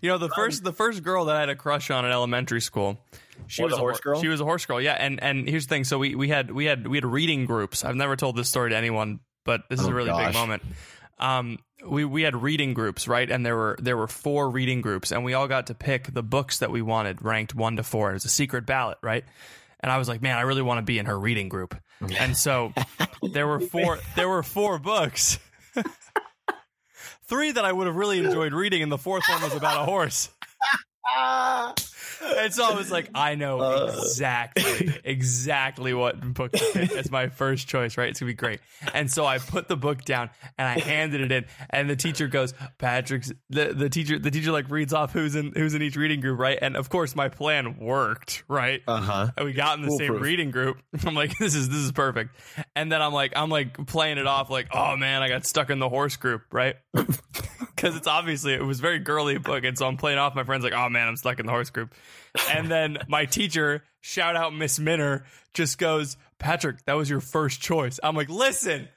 You know, the first the first girl that I had a crush on in elementary school. She Was a horse girl? She was a horse girl, yeah. And and here's the thing. So we, we had we had we had reading groups. I've never told this story to anyone, but this is Oh, a really big moment. Um, we we had reading groups, right? And there were there were four reading groups, and we all got to pick the books that we wanted, ranked one to four. It was a secret ballot, right? And I was like, man, I really want to be in her reading group. And so there were four there were four books. Three that I would have really enjoyed reading, and the fourth one was about a horse. And so I was like, I know Uh. exactly, exactly what book to pick as my first choice, right? It's gonna be great. And so I put the book down and I handed it in, and the teacher goes, Patrick's the, the teacher the teacher like reads off who's in who's in each reading group, right? And of course my plan worked, right? Uh huh. and we got in the same reading group. I'm like, this is this is perfect. And then I'm like, I'm like playing it off like, oh man, I got stuck in the horse group, right? Because it's obviously it was very girly book, and so I'm playing off. My friends like, oh man, I'm stuck in the horse group. And then my teacher, shout out Miss Minner, just goes, Patrick, that was your first choice. I'm like, listen.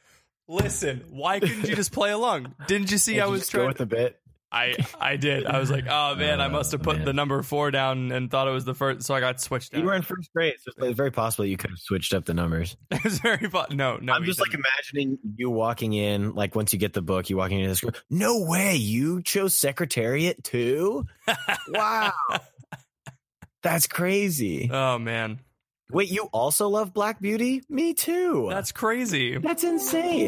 Listen, why couldn't you just play along? Didn't you see I was go trying? with a bit. I I did. I was like, oh man, I must have put man. the number four down and thought it was the first, so I got switched out. You were in first grade, so it's very possible you could have switched up the numbers. It was very fun. No, no. I'm just Ethan. like imagining you walking in, like once you get the book, you walking into the school. No way, you chose Secretariat too? wow, that's crazy. oh man, Wait, you also love Black Beauty? Me too. that's crazy. that's insane.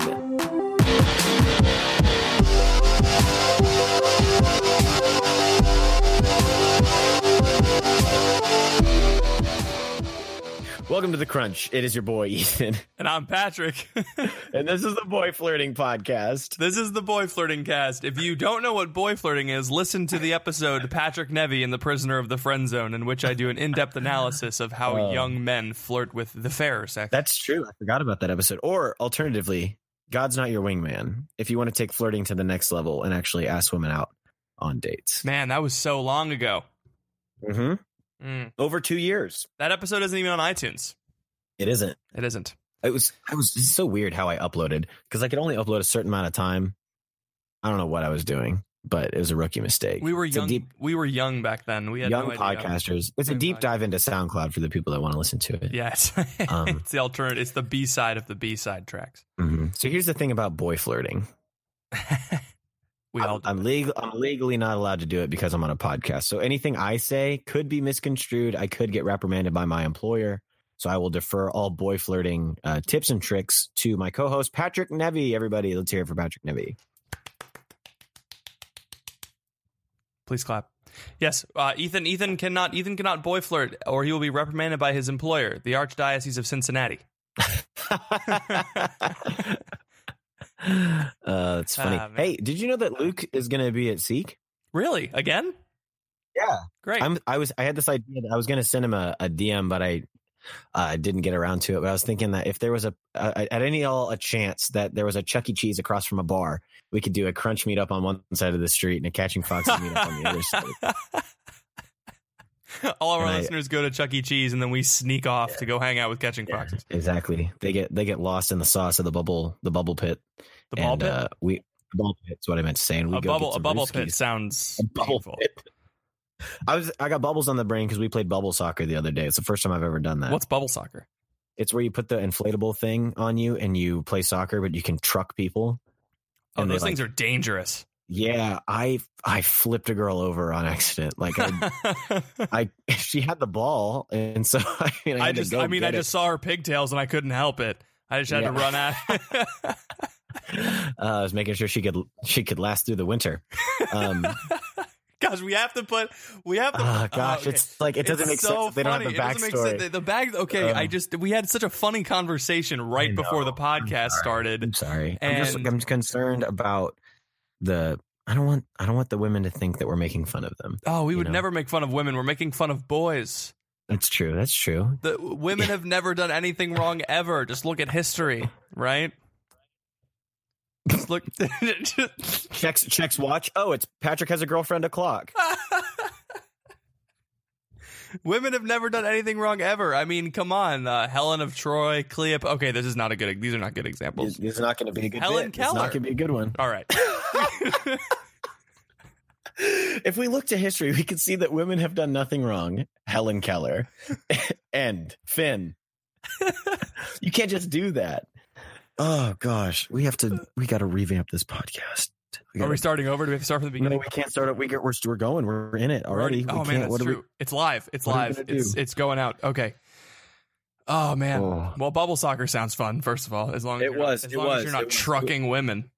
Welcome to the Crunch. It is your boy Ethan, And I'm Patrick. and this is the Boy Flirting Podcast. this is the boy flirting cast. If you don't know what boy flirting is, listen to the episode Patrick Nevy and the Prisoner of the Friend Zone, in which I do an in-depth analysis of how Oh. young men flirt with the fairer sex. That's true. I forgot about that episode. Or alternatively, God's not your wingman. If you want to take flirting to the next level and actually ask women out on dates. Man, that was so long ago. hmm Mm. Over two years. That episode isn't even on iTunes. It isn't. It isn't. It was. I was. So weird how I uploaded because I could only upload a certain amount of time. I don't know what I was doing, but it was a rookie mistake. We were It's young. deep, we were young back then. We had young no idea. podcasters. It's a deep podcast. dive into SoundCloud for the people that want to listen to it. Yes, Um, it's the alternative. It's the B side of the B side tracks. Mhm. So here's the thing about boy flirting. we. I'm, I'm legal. I'm legally not allowed to do it because I'm on a podcast. So anything I say could be misconstrued. I could get reprimanded by my employer. So I will defer all boy flirting uh, tips and tricks to my co-host Patrick Nevy. Everybody, let's hear it for Patrick Nevy. Please clap. Yes, uh, Ethan. Ethan cannot. Ethan cannot boy flirt, or he will be reprimanded by his employer, the Archdiocese of Cincinnati. uh, that's funny. Ah, hey, did you know that Luke is going to be at Seek? Really? Again? Yeah. Great. I'm. I was. I had this idea. That I was going to send him a, a DM, but I. I didn't get around to it, but I was thinking that if there was a, a at any all a chance that there was a Chuck E. Cheese across from a bar, we could do a crunch meetup on one side of the street and a catching foxes meetup on the other side. All of our And I- listeners go to Chuck E. Cheese, and then we sneak off to go hang out with Catching Foxes. Exactly. They get they get lost in the sauce of the bubble the bubble pit. The ball and, pit. Uh, we ball pit's what I meant to say. And we a bubble. A bubble pit sounds bubble pit. I was I got bubbles on the brain because we played bubble soccer the other day. It's the first time I've ever done that. What's bubble soccer? It's where you put the inflatable thing on you and you play soccer, but you can truck people. Oh, those things like- are dangerous. Yeah, I I flipped a girl over on accident. Like I, I she had the ball, and so I mean, I, I just, I mean, I it. just saw her pigtails and I couldn't help it. I just had to run at. uh, I was making sure she could she could last through the winter. Um, Gosh, we have to put, we have to. oh gosh, okay. it's like it doesn't It's make so sense. if They don't have funny. the It doesn't make backstory. sense. The, the bag. Okay, Um, I just we had such a funny conversation right before the know. I'm podcast started. I'm sorry. I'm just I'm concerned about the I don't want I don't want the women to think that we're making fun of them. Oh, we would know? never make fun of women. We're making fun of boys. That's true. That's true. The women have never done anything wrong ever. Just look at history, right? Just look. Checks checks watch. Oh, it's Patrick has a girlfriend o'clock. women have never done anything wrong ever. I mean, come on, uh, Helen of Troy, Cleop. Okay, this is not a good. These are not good examples. It's not going to be a good Helen bit. It's not going to be a good one. All right. if we look to history, we can see that women have done nothing wrong. Helen Keller and Finn. you can't just do that. Oh gosh, we have to. We got to revamp this podcast. We Are gotta- we starting over? Do we have to start from the beginning? no, we can't start it. We get, we're, we're going. We're in it already. Oh we man, that's true. It's live. It's are we live. It's it's going out. Okay. Oh man. Oh. Well, bubble soccer sounds fun. First of all, as long as It not- was, as it long as you're not was. trucking women.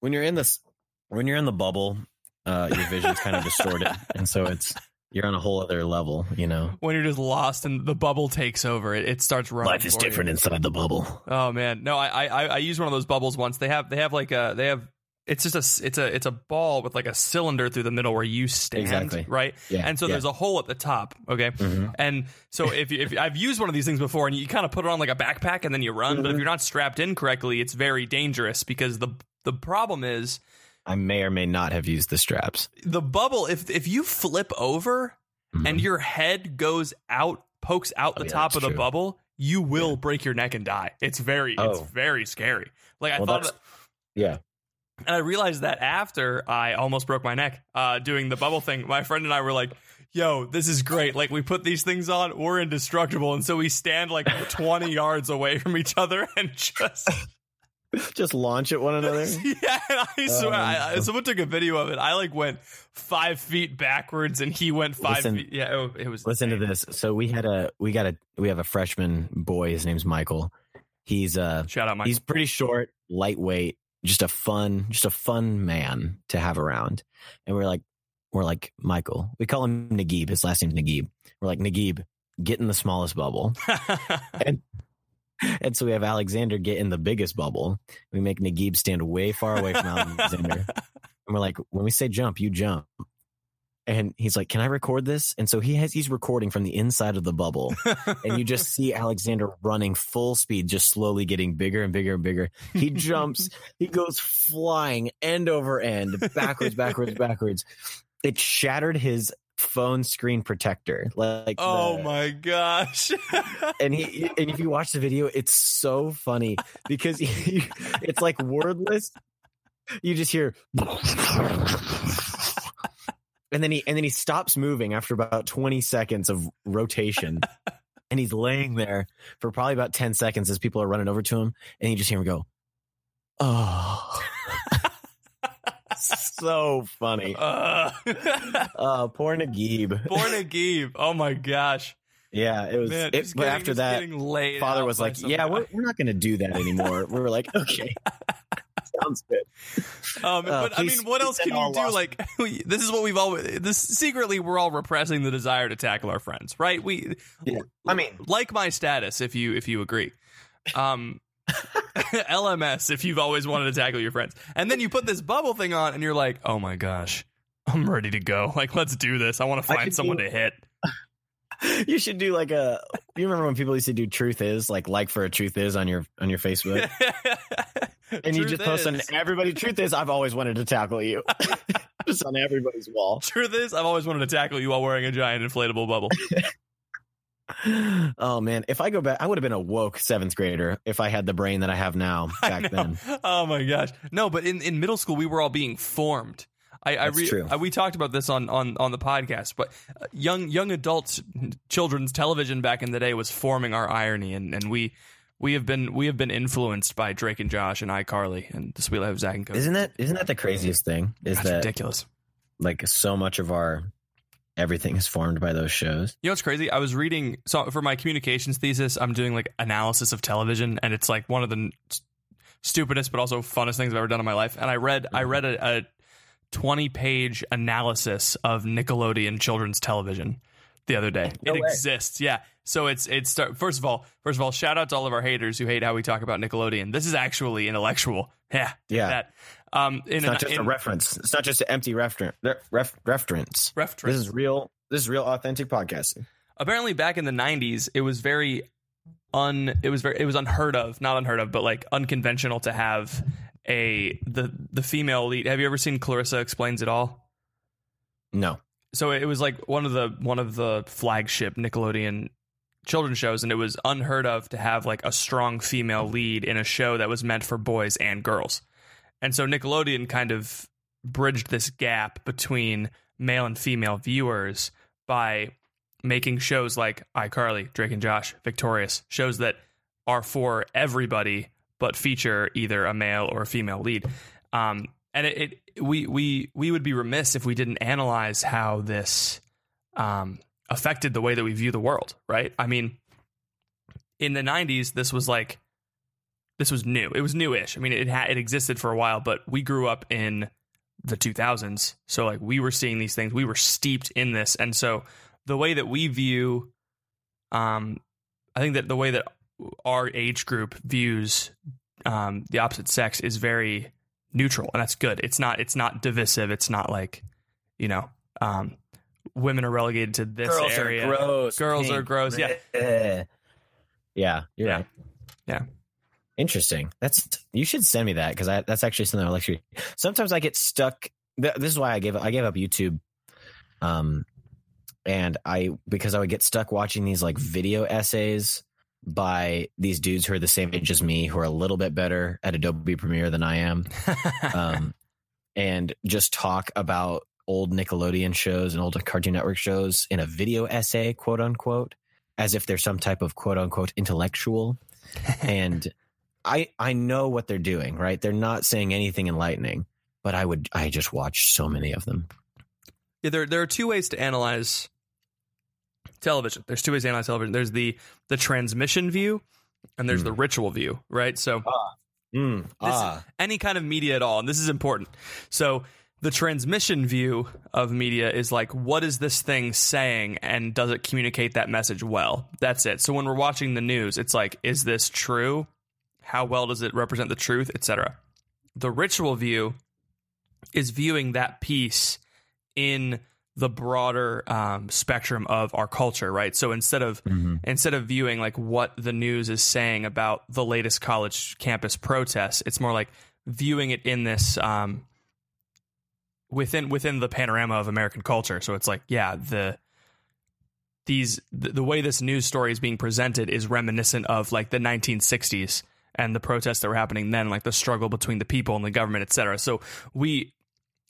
when you're in this, when you're in the bubble, uh, your vision's kind of distorted, and so it's you're on a whole other level. You know, when you're just lost and the bubble takes over, it, it starts running. life is for you. different inside the bubble. Oh man, no, I, I I used one of those bubbles once. They have they have like a they have it's just a it's a it's a ball with like a cylinder through the middle where you stand, Exactly. right? Yeah, and so yeah. there's a hole at the top. Okay, Mhm. and so if you, if I've used one of these things before, and you kind of put it on like a backpack and then you run, but if Mhm. you're not strapped in correctly, it's very dangerous because the the problem is I may or may not have used the straps. the bubble. If if you flip over and Mhm. your head goes out, pokes out Oh, the yeah, top of the true. bubble, you will break your neck and die. It's very, it's Oh. very scary. Like I Well, thought, that- yeah. and I realized that after I almost broke my neck uh, doing the bubble thing. My friend and I were like, "Yo, this is great! Like we put these things on, we're indestructible." And so we stand like twenty yards away from each other and just Just launch at one another. yeah. And I swear, Um, I, I, someone took a video of it. I like went five feet backwards, and he went five Listen- feet. Yeah, it, it was. Listen to this. So we had a we got a we have a freshman boy. His name's Michael. He's uh Shout out, Mike. he's pretty short, lightweight, just a fun, just a fun man to have around. And we're like, we're like Michael. We call him Nagib. His last name's Nagib. We're like Nagib, get in the smallest bubble. And so we have Alexander get in the biggest bubble. We make Nagib stand way far away from Alexander. And we're like, when we say jump, you jump. And he's like, "Can I record this?" And so he has he's recording from the inside of the bubble, and you just see Alexander running full speed, just slowly getting bigger and bigger and bigger. He jumps, he goes flying end over end, backwards, backwards, backwards. It shattered his phone screen protector. Like, oh the- my gosh. and he and if you watch the video, it's so funny because he, it's like wordless. You just hear, and then he and then he stops moving after about twenty seconds of rotation, and he's laying there for probably about ten seconds as people are running over to him, and you just hear him go, "Oh." So funny. Uh, Uh, poor Nagib. Poor. Oh my gosh. Yeah, it was. Man, it, but getting- after that, laid father was like, "Yeah, we're, we're not going to do that anymore." we were like, "Okay, sounds good." Um, Uh, but I mean, what else can you do? Like, we, this is what we've always. This secretly, we're all repressing the desire to tackle our friends, right? We, Yeah. I mean, like my status, if you if you agree. Um, LMS, if you've always wanted to tackle your friends, and then you put this bubble thing on, and you're like, oh my gosh, I'm ready to go. Like, let's do this. I want to find someone do- to hit. you should do like a. You remember when people used to do "Truth Is" like like for a "Truth Is" on your on your Facebook, and you Truth just post on everybody. "Truth Is," I've always wanted to tackle you, just on everybody's wall. Truth is, I've always wanted to tackle you while wearing a giant inflatable bubble. Oh man, if I go back, I would have been a woke seventh grader if I had the brain that I have now back then. Oh my gosh. No, but in, in middle school, we were all being formed. I, I, re- true. I we talked about this on, on, on the podcast, but uh, young young adults children's television back in the day was forming our irony, and, and we we have been we have been influenced by Drake and Josh and iCarly and the Sweet Life of Zach and Cody. Isn't that isn't that the craziest thing? Is That's that ridiculous? like so much of our everything is formed by those shows? You know what's crazy? I was reading so for my communications thesis, I'm doing like analysis of television, and it's like one of the n- stupidest but also funnest things I've ever done in my life. And I read I mm-hmm. read a, a 20 page analysis of Nickelodeon children's television the other day. No it way. exists, yeah. So it's it's start, first of all, first of all, shout out to all of our haters who hate how we talk about Nickelodeon. This is actually intellectual. Yeah, Yeah. that. Um, in It's an- not just a reference. It's not just an empty reference. Ref, reference. ref- This is real. This is real authentic podcasting. apparently back in the 90s it was very un it was very it was unheard of not unheard of but like unconventional to have a the the female lead have you ever seen clarissa explains it all No. so it was like one of the one of the flagship nickelodeon children's shows and it was unheard of to have like a strong female lead in a show that was meant for boys and girls and so nickelodeon kind of bridged this gap between male and female viewers by making shows like iCarly, Drake and Josh, Victorious, shows that are for everybody but feature either a male or a female lead. Um, and it, it we we we would be remiss if we didn't analyze how this um, affected the way that we view the world, right? I mean, in the '90s, this was like this was new. It was newish. I mean, it had it existed for a while, but we grew up in the 2000s, so like we were seeing these things. We were steeped in this, and so the way that we view, um, I think that the way that our age group views um, the opposite sex is very neutral, and that's good. It's not it's not divisive. It's not like you know um, women are relegated to this Girls area. are gross. Girls are gross, yeah. Yeah, you're Yeah. right. Yeah. Interesting. That's you should send me that because that's actually something I like to. Sometimes I get stuck. th- This is why I gave I gave up YouTube, um, and I because I would get stuck watching these like video essays by these dudes who are the same age as me, who are a little bit better at Adobe Premiere than I am, um, and just talk about old Nickelodeon shows and old Cartoon Network shows in a video essay, quote unquote, as if they're some type of quote unquote intellectual. and I I know what they're doing, right? They're not saying anything enlightening, but I would I just watch so many of them. Yeah, there there are two ways to analyze television. There's two ways to analyze television. There's the the transmission view, and there's Hmm. the ritual view. Right. So Mm, This- ah, any kind of media at all, and this is important. So the transmission view of media is like, what is this thing saying, and does it communicate that message well? That's it. So when we're watching the news, it's like, is this true? How well does it represent the truth, etc. The ritual view is viewing that piece in the broader um, spectrum of our culture, right? So instead of mhm. instead of viewing like what the news is saying about the latest college campus protests, it's more like viewing it in this um, within within the panorama of American culture. So it's like, yeah, the these the, the way this news story is being presented is reminiscent of like the 1960s and the protests that were happening then, like the struggle between the people and the government, et cetera. So we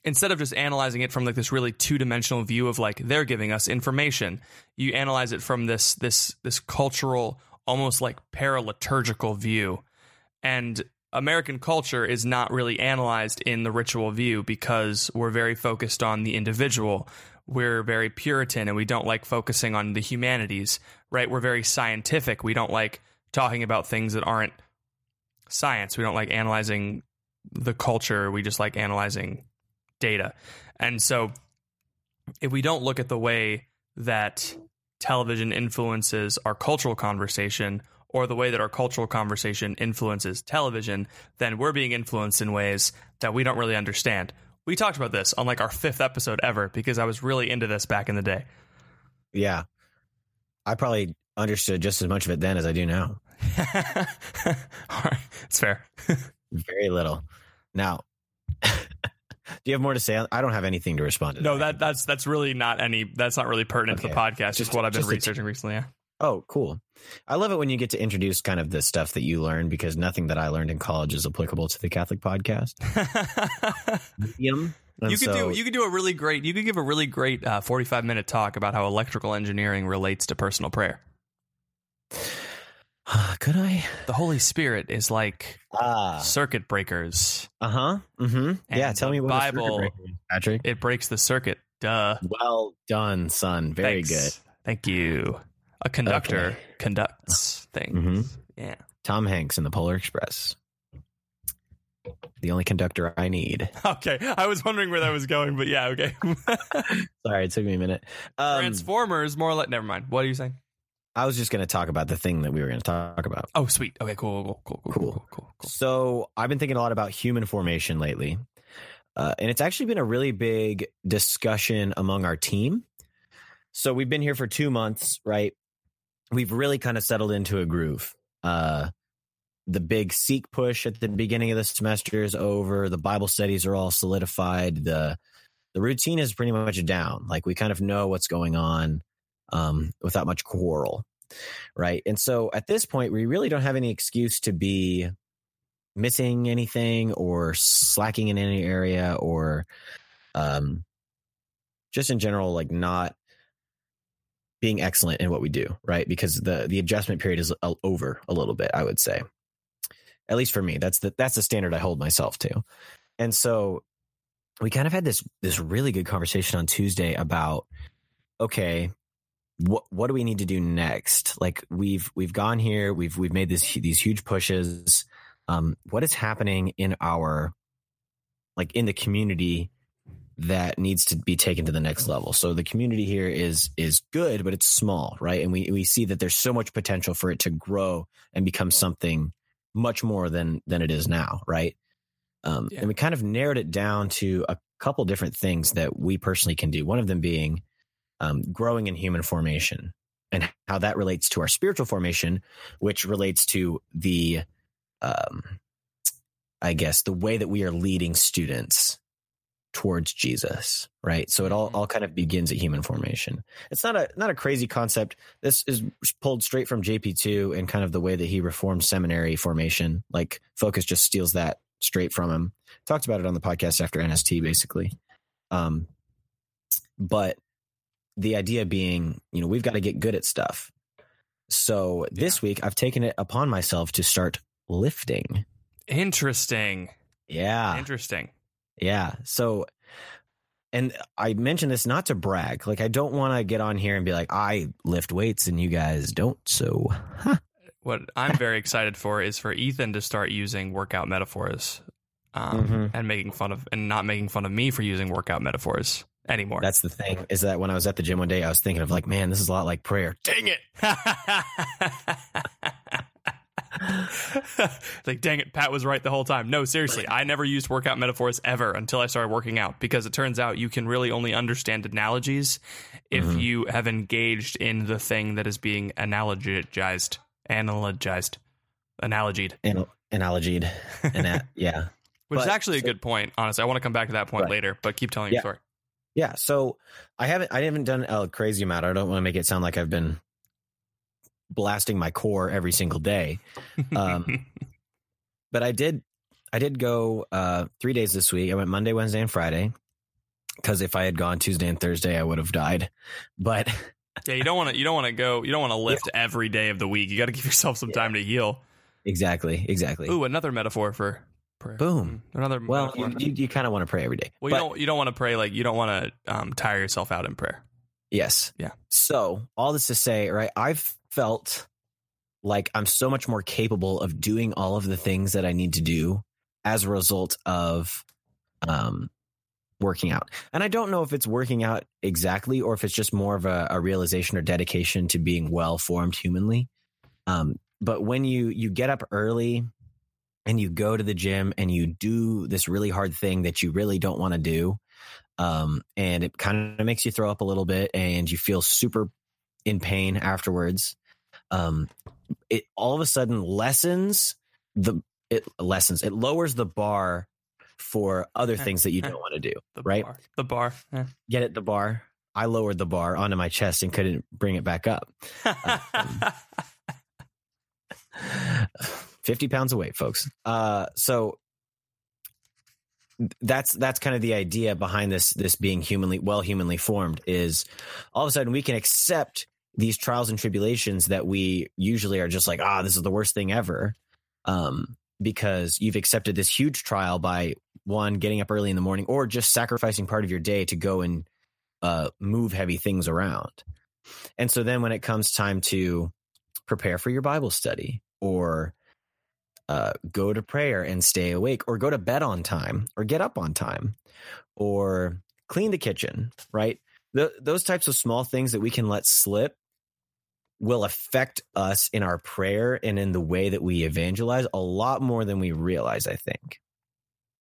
instead of just analyzing it from like this really two-dimensional view of like they're giving us information you analyze it from this this this cultural almost like paraliturgical view. And american culture is not really analyzed in the ritual view because we're very focused on the individual. We're very puritan and we don't like focusing on the humanities right? We're very scientific. We don't like talking about things that aren't science we don't like analyzing the culture we just like analyzing data. And so if we don't look at the way that television influences our cultural conversation or the way that our cultural conversation influences television, then we're being influenced in ways that we don't really understand. We talked about this on like our fifth episode ever because I was really into this back in the day. yeah. I probably understood just as much of it then as I do now. All right, it's fair. Very little. Now, do you have more to say? I don't have anything to respond to. No, that that's that's really not any that's not really pertinent to the podcast. Just, Just- what I've been just a t- researching recently. Yeah. Oh, cool. I love it when you get to introduce kind of the stuff that you learn because nothing that I learned in college is applicable to the Catholic podcast. Medium. And you could so- do you could do a really great you could give a really great uh, 45 minute talk about how electrical engineering relates to personal prayer could I? the holy spirit is like Ah. circuit breakers Uh huh. Mm-hmm. Yeah. Tell me what a circuit Bible- breaker is, Patrick. it breaks the circuit duh Well done, son. Very Thanks. thank you a conductor Okay. conducts things Mhm. yeah. Tom Hanks in the Polar Express. The only conductor I need. okay i was wondering where that was going but yeah okay Sorry, it took me a minute. Um, transformers more like never mind what are you saying I was just going to talk about the thing that we were going to talk about. oh sweet okay cool cool cool cool cool Cool. cool, cool, cool. So I've been thinking a lot about human formation lately, Uh, and it's actually been a really big discussion among our team. So we've been here for two months, right? We've really kind of settled into a groove. Uh, the big seek push at the beginning of the semester is over. The Bible studies are all solidified. The the routine is pretty much down. Like we kind of know what's going on um, without much quarrel, right? And so at this point, we really don't have any excuse to be missing anything or slacking in any area or um, just in general, like not being excellent in what we do, right? Because the the adjustment period is over a little bit, I would say. At least for me, that's the that's the standard I hold myself to. And so we kind of had this this really good conversation on Tuesday about okay, what what do we need to do next? Like we've we've gone here, we've we've made this these huge pushes um, what is happening in our like in the community that needs to be taken to the next level. So the community here is is good, but it's small, right? And we we see that there's so much potential for it to grow and become something much more than than it is now, right? Um, yeah. And we kind of narrowed it down to a couple different things that we personally can do. One of them being um, growing in human formation and how that relates to our spiritual formation, which relates to the um, I guess the way that we are leading students towards Jesus, right? So it all mm-hmm. all kind of begins at human formation. It's not a not a crazy concept. This is pulled straight from JP2 and kind of the way that he reformed seminary formation. Like Focus just steals that straight from him. Talked about it on the podcast after NST basically. Um but the idea being, you know, we've got to get good at stuff. So this yeah. week I've taken it upon myself to start lifting. Interesting. Yeah. Interesting. Yeah. So, and I mention this not to brag. Like, I don't want to get on here and be like, I lift weights and you guys don't. So, huh. what I'm very excited for is for Ethan to start using workout metaphors um, mm-hmm. and making fun of, and not making fun of me for using workout metaphors anymore. That's the thing is that when I was at the gym one day, I was thinking of like, man, this is a lot like prayer. Dang it. like, dang it, Pat was right the whole time. No, seriously, I never used workout metaphors ever until I started working out because it turns out you can really only understand analogies if mm-hmm. you have engaged in the thing that is being analogized, analogized, analogied, An- analogied, Ana- yeah. Which but, is actually so, a good point. Honestly, I want to come back to that point right. later, but keep telling yeah. your story. Yeah, so I haven't I haven't done a crazy amount. I don't want to make it sound like I've been blasting my core every single day. Um, but I did, I did go uh, three days this week. I went Monday, Wednesday, and Friday. Because if I had gone Tuesday and Thursday, I would have died. But yeah, you don't want to. You don't want to go. You don't want to lift yeah. every day of the week. You got to give yourself some yeah. time to heal. Exactly. Exactly. Ooh, another metaphor for prayer. Boom. Hmm, another. Well, you, you, you kind of want to pray every day. Well, you don't. You don't want to pray like you don't want to um, tire yourself out in prayer. Yes. Yeah. So all this to say, right? I've felt like I'm so much more capable of doing all of the things that I need to do as a result of um, working out. And I don't know if it's working out exactly or if it's just more of a, a realization or dedication to being well formed humanly. Um, but when you you get up early and you go to the gym and you do this really hard thing that you really don't want to do, um, and it kind of makes you throw up a little bit and you feel super in pain afterwards um, it all of a sudden lessens the it lessens it lowers the bar for other things that you don't want to do the right bar. the bar yeah. get it the bar i lowered the bar onto my chest and couldn't bring it back up um, 50 pounds of weight folks uh, so that's that's kind of the idea behind this this being humanly well humanly formed is all of a sudden we can accept these trials and tribulations that we usually are just like, ah, this is the worst thing ever. Um, because you've accepted this huge trial by one, getting up early in the morning or just sacrificing part of your day to go and uh, move heavy things around. And so then when it comes time to prepare for your Bible study or uh, go to prayer and stay awake or go to bed on time or get up on time or clean the kitchen, right? Those types of small things that we can let slip will affect us in our prayer and in the way that we evangelize a lot more than we realize, I think.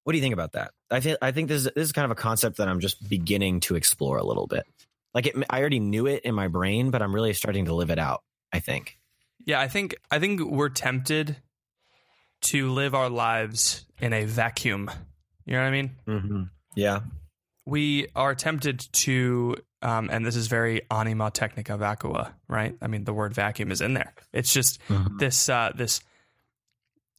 What do you think about that? I think I think this is, this is kind of a concept that I'm just beginning to explore a little bit. Like it, I already knew it in my brain, but I'm really starting to live it out. I think. Yeah, I think I think we're tempted to live our lives in a vacuum. You know what I mean? Mm-hmm. Yeah. We are tempted to, um, and this is very anima technica vacua, right? I mean, the word vacuum is in there. It's just Mhm. this uh, this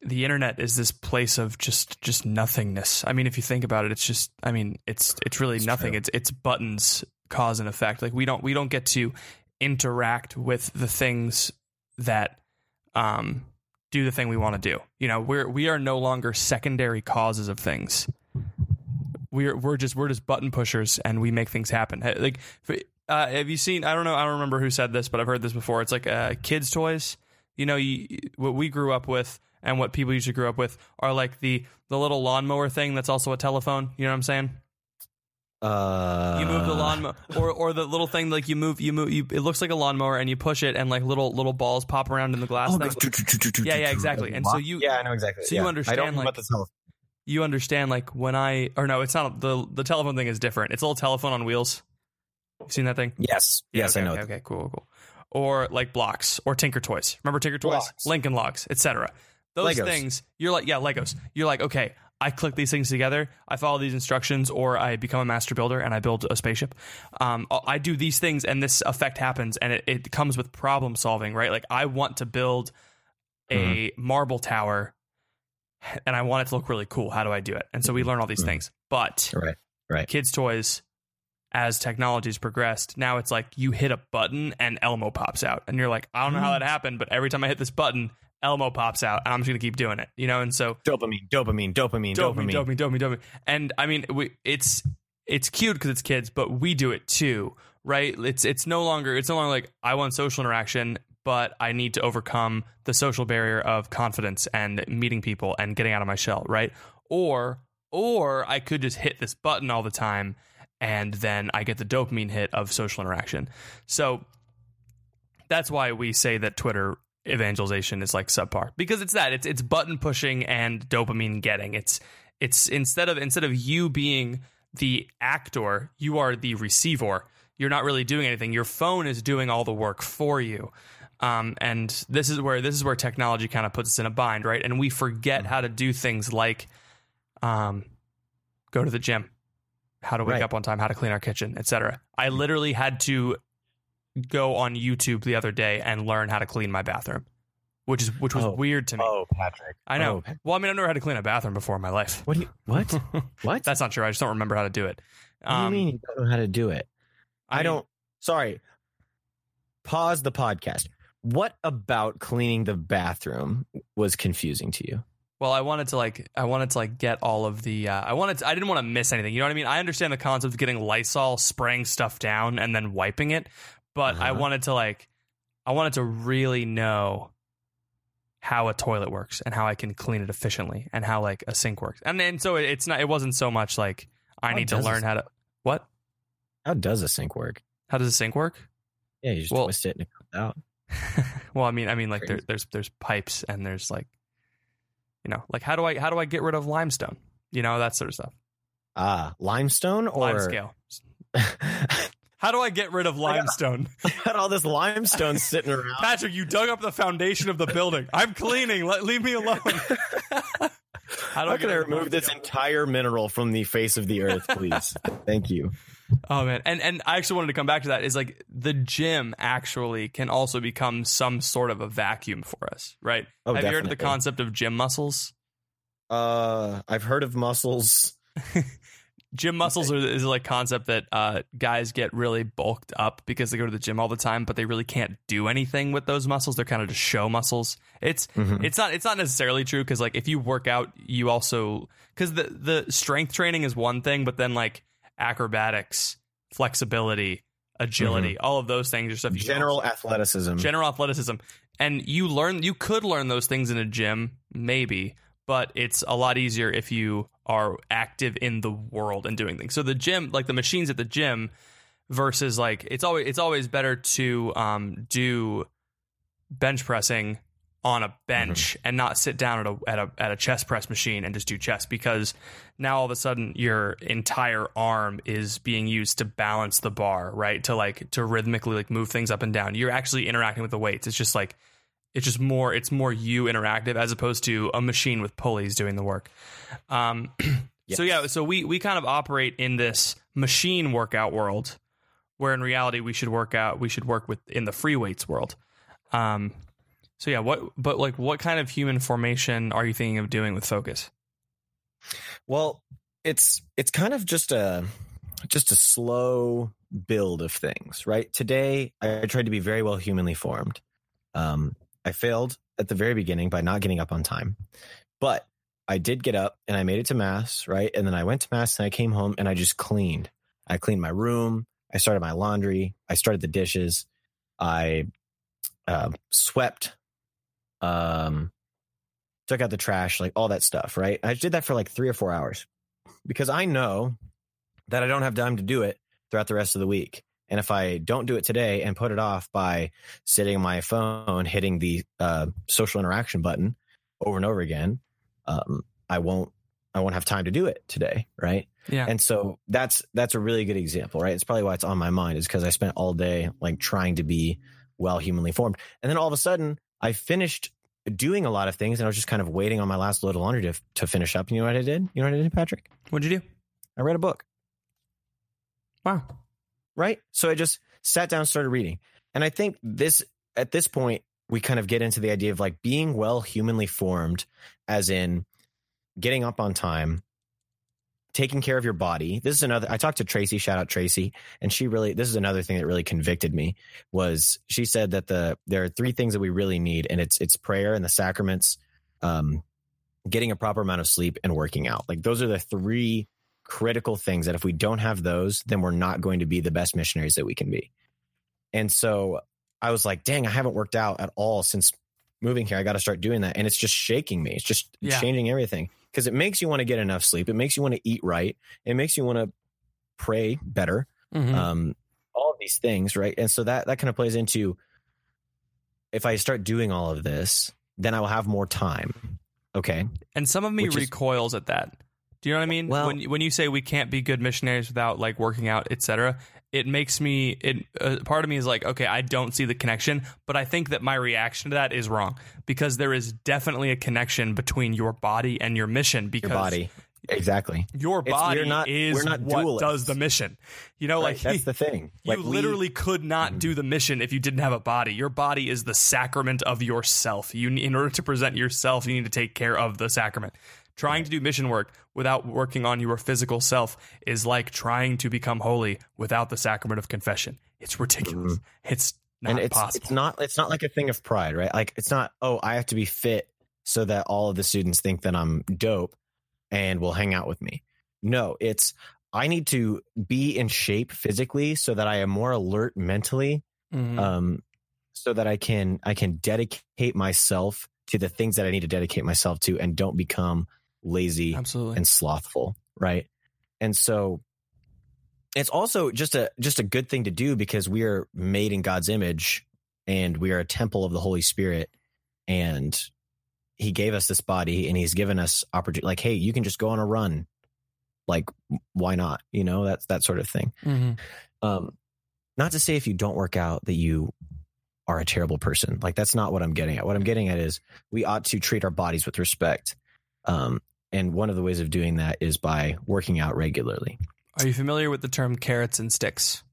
the internet is this place of just just nothingness. I mean, if you think about it, it's just I mean, it's it's really It's nothing. true. It's it's buttons cause and effect. Like we don't we don't get to interact with the things that um do the thing we want to do. You know, we're we are no longer secondary causes of things. We're we're just we're just button pushers and we make things happen. Like uh, have you seen I don't know I don't remember who said this, but I've heard this before. It's like uh, kids toys. You know, you, what we grew up with and what people usually grew up with are like the the little lawnmower thing that's also a telephone. You know what I'm saying? Uh, You move the lawnmower, or or the little thing like you move you move. You, it looks like a lawnmower, and you push it, and like little little balls pop around in the glass. Oh, thing. goes Yeah, yeah, exactly. And so you- yeah, I know exactly. so you understand, I don't like- about the telephone. you understand like when I or no, it's not the the telephone thing is different. It's a little telephone on wheels. You seen that thing? Yes, Yeah, yes, okay, I know. Okay, okay, cool, cool. Or like blocks or Tinker Toys. Remember Tinker Toys? Blocks. Lincoln Logs, etc. Those Legos. things, you're like, yeah, Legos. You're like, okay, I click these things together, I follow these instructions, or I become a master builder and I build a spaceship. Um, I do these things, and this effect happens, and it, it comes with problem solving, right? Like I want to build a Mm-hmm. marble tower, and I want it to look really cool. How do I do it? And so we learn all these Mhm. things, but Right. kids' toys, as technology's progressed, now it's like you hit a button and Elmo pops out, and you're like, I don't know how that happened, but every time I hit this button, Elmo pops out, and I'm just gonna keep doing it, you know. And so Dopamine, dopamine, dopamine, dopamine, dopamine. dopamine, dopamine, and I mean, we, it's it's cute because it's kids, but we do it too, right? It's it's no longer it's no longer like I want social interaction, but I need to overcome the social barrier of confidence and meeting people and getting out of my shell, right? Or or I could just hit this button all the time and then I get the dopamine hit of social interaction. So that's why we say that Twitter evangelization is like subpar because it's that it's it's button pushing and dopamine getting. It's it's instead of instead of you being the actor, you are the receiver. You're not really doing anything. Your phone is doing all the work for you. Um, and this is where this is where technology kind of puts us in a bind, right? And we forget how to do things like um, go to the gym, how to wake Right. up on time, how to clean our kitchen, etc. I literally had to go on YouTube the other day and learn how to clean my bathroom, which is which was Oh. weird to me. Oh, Patrick. I know. Oh, Well, I mean, I've never had to clean a bathroom before in my life. what do you what? what? That's not true. I just don't remember how to do it. what do you mean you don't know how to do it? I, mean, don't. Sorry. Pause the podcast. What about cleaning the bathroom was confusing to you? Well, I wanted to like, I wanted to like get all of the. Uh, I wanted, to, I didn't want to miss anything. You know what I mean? I understand the concept of getting Lysol, spraying stuff down, and then wiping it, but I Uh-huh. wanted to like, I wanted to really know how a toilet works and how I can clean it efficiently and how like a sink works. And then so it- it's not, it wasn't so much like I How need to learn a- how to what? How does a sink work? How does a sink work? Yeah, you just Well- twist it and it comes out. well, I mean, I mean, like there, there's there's pipes and there's like, you know, like how do I how do I get rid of limestone? You know that sort of stuff. Ah, limestone or Lime scale. How do I get rid of limestone? i got all this limestone sitting around. Patrick, you dug up the foundation of the building. I'm cleaning. Let leave me alone. how How can I remove this entire mineral from the face of the earth, please? Thank you. Oh man, and and I actually wanted to come back to that. Is like the gym actually can also become some sort of a vacuum for us, right? Oh, Have you heard of the concept of gym muscles? Uh, I've heard of muscles. Gym muscles are, is like concept that uh, guys get really bulked up because they go to the gym all the time, but they really can't do anything with those muscles. They're kind of just show muscles. It's Mhm. it's not it's not necessarily true because like if you work out, you also because the the strength training is one thing, but then like acrobatics, flexibility, agility, all of those things are stuff. General athleticism. general athleticism and you learn you could learn those things in a gym maybe but it's a lot easier if you are active in the world and doing things so the gym like the machines at the gym versus like it's always it's always better to um do bench pressing on a bench and not sit down at a, at a at a chest press machine and just do chest because now all of a sudden your entire arm is being used to balance the bar, right? To like to rhythmically like move things up and down. You're actually interacting with the weights. It's just like it's just more it's more you interactive as opposed to a machine with pulleys doing the work. Um, So yeah, so we we kind of operate in this machine workout world, where in reality we should work out we should work with in the free weights world. Um, so yeah, what but like what kind of human formation are you thinking of doing with focus? Well, it's it's kind of just a just a slow build of things, right? Today I tried to be very well humanly formed. Um, I failed at the very beginning by not getting up on time, but I did get up and I made it to mass, right? And then I went to mass and I came home and I just cleaned. I cleaned my room. I started my laundry. I started the dishes. I uh, swept, um, took out the trash, like all that stuff, right? I did that for like three or four hours because I know that I don't have time to do it throughout the rest of the week. And if I don't do it today and put it off by sitting on my phone, hitting the uh, social interaction button over and over again, um, I won't I won't have time to do it today, right? Yeah. And so that's that's a really good example, right? It's probably why it's on my mind is because I spent all day like trying to be well humanly formed, and then all of a sudden I finished doing a lot of things, and I was just kind of waiting on my last load of laundry to to finish up. And you know what I did? You know what I did, Patrick? What'd you do? I read a book. Wow. Right? So I just sat down, started reading, and I think this at this point we kind of get into the idea of like being well humanly formed, as in getting up on time, taking care of your body. This is another. I talked to Tracy. Shout out Tracy, and she really. This is another thing that really convicted me. Was she said that the there are three things that we really need, and it's it's prayer and the sacraments, um, getting a proper amount of sleep, and working out. Like those are the three critical things that if we don't have those, then we're not going to be the best missionaries that we can be. And so I was like, dang, I haven't worked out at all since moving here. I got to start doing that. And it's just shaking me. It's just Yeah. changing everything because it makes you want to get enough sleep. It makes you want to eat right. It makes you want to pray better. Mhm. Um, all of these things, right? And so that that kind of plays into if I start doing all of this, then I will have more time. Okay. and some of me which is- recoils at that. Do you know what I mean? Well- when when you say we can't be good missionaries without like working out, etc., it makes me it uh, part of me is like, okay, I don't see the connection, but I think that my reaction to that is wrong because there is definitely a connection between your body and your mission because Your body. Exactly. your body you're not- is not what dualists. does the mission. You know, Right, like that's the thing. You we- literally could not do the mission if you didn't have a body. Your body is the sacrament of yourself. You, in order to present yourself, you need to take care of the sacrament. Trying to do mission work without working on your physical self is like trying to become holy without the sacrament of confession. It's ridiculous. It's not Mm-hmm. and it's possible. it's not it's not like a thing of pride, right? Like it's not oh I have to be fit so that all of the students think that I'm dope and will hang out with me. No, it's I need to be in shape physically so that I am more alert mentally, Mhm. um, so that I can I can dedicate myself to the things that I need to dedicate myself to and don't become lazy Absolutely. and slothful, right? And so it's also just a just a good thing to do because we are made in God's image and we are a temple of the Holy Spirit and he gave us this body and he's given us opportunity like hey, you can just go on a run. Like why not? You know, that's that sort of thing. Mhm. Um not to say if you don't work out that you are a terrible person. Like that's not what I'm getting at. What I'm getting at is we ought to treat our bodies with respect. Um, and one of the ways of doing that is by working out regularly. Are you familiar with the term carrots and sticks?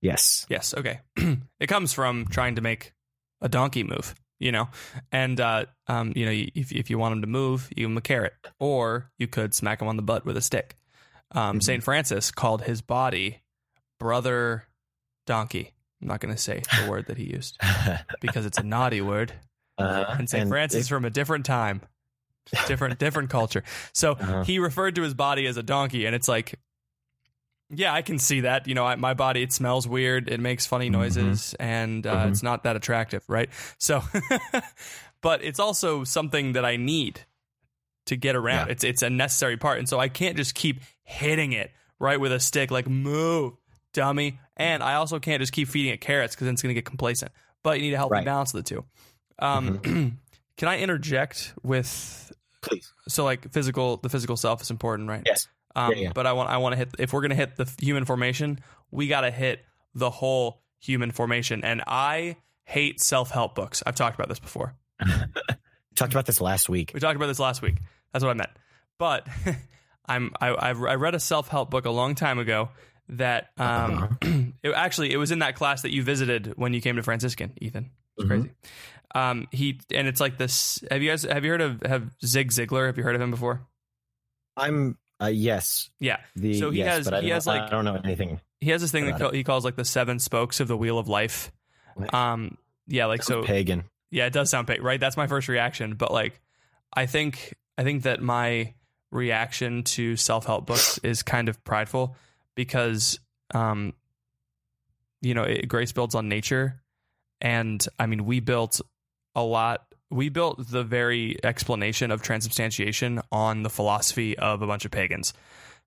Yes. Yes. Okay. it comes from trying to make a donkey move, you know, and uh, um, you know, if if you want him to move, you give him a carrot, or you could smack him on the butt with a stick. Um, Mhm. Saint Francis called his body brother donkey. I'm not going to say the word that he used because it's a naughty word, uh, and Saint Francis from a different time, different different culture. So Uh-huh. he referred to his body as a donkey, and it's like, yeah, I can see that. You know, I, my body it smells weird, it makes funny noises, and uh, Mhm. it's not that attractive, right? So, but it's also something that I need to get around. Yeah. It's it's a necessary part, and so I can't just keep hitting it right with a stick, like move, dummy. And I also can't just keep feeding it carrots because then it's going to get complacent. But you need to help me Right. balance the two. Um, Can I interject with Please. so like physical the physical self is important, right? Yes. Um, Yeah, yeah. But I want I want to hit if we're gonna hit the human formation, we got to hit the whole human formation. And I hate self help books. I've talked about this before. Talked about this last week. We talked about this last week. That's what I meant. But I'm I, I I read a self help book a long time ago that um it, actually it was in that class that you visited when you came to Franciscan, Ethan. It's Mhm. crazy. Um he and it's like this have you guys have you heard of have Zig Ziglar? Have you heard of him before? I'm uh, yes. Yeah. The So he yes, has- he has, like- I don't know anything. He has this thing that About ca- he calls like the seven spokes of the wheel of life. Um yeah, like so pagan. Yeah, it does sound pagan, right? That's my first reaction, but like I think I think that my reaction to self-help books is kind of prideful because um you know, it, grace builds on nature and I mean, we built a lot we built the very explanation of transubstantiation on the philosophy of a bunch of pagans.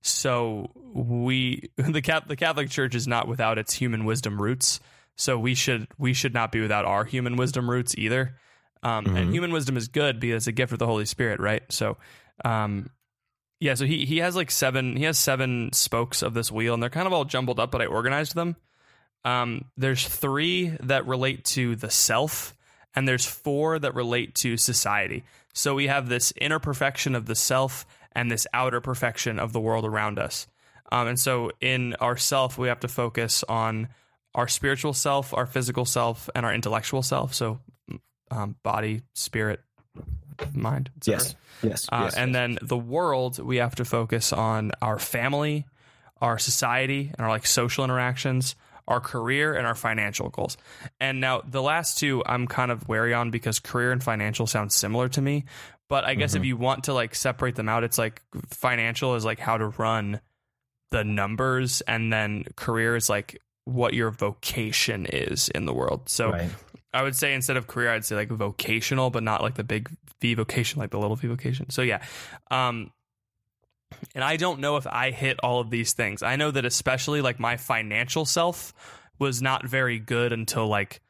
So we the Cap, the Catholic Church is not without its human wisdom roots. So we should we should not be without our human wisdom roots either. Um, And Mhm. human wisdom is good because it's a gift of the Holy Spirit, right? So, um, yeah. So he he has like seven he has seven spokes of this wheel, and they're kind of all jumbled up, but I organized them. Um, there's three that relate to the self, and there's four that relate to society. So we have this inner perfection of the self and this outer perfection of the world around us. Um, and so in our self, we have to focus on our spiritual self, our physical self, and our intellectual self. So um, body, spirit, mind. Yes. Yes. Uh, yes, and yes. then the world, we have to focus on our family, our society, and our like social interactions, our career, and our financial goals. And now the last two, I'm kind of wary on because career and financial sound similar to me. But I guess if you want to like separate them out, it's like financial is like how to run the numbers, and then career is like what your vocation is in the world. So Right. I would say instead of career, I'd say like vocational, but not like the big V vocation, like the little V vocation. So yeah. Um, and I don't know if I hit all of these things. I know that especially like my financial self was not very good until like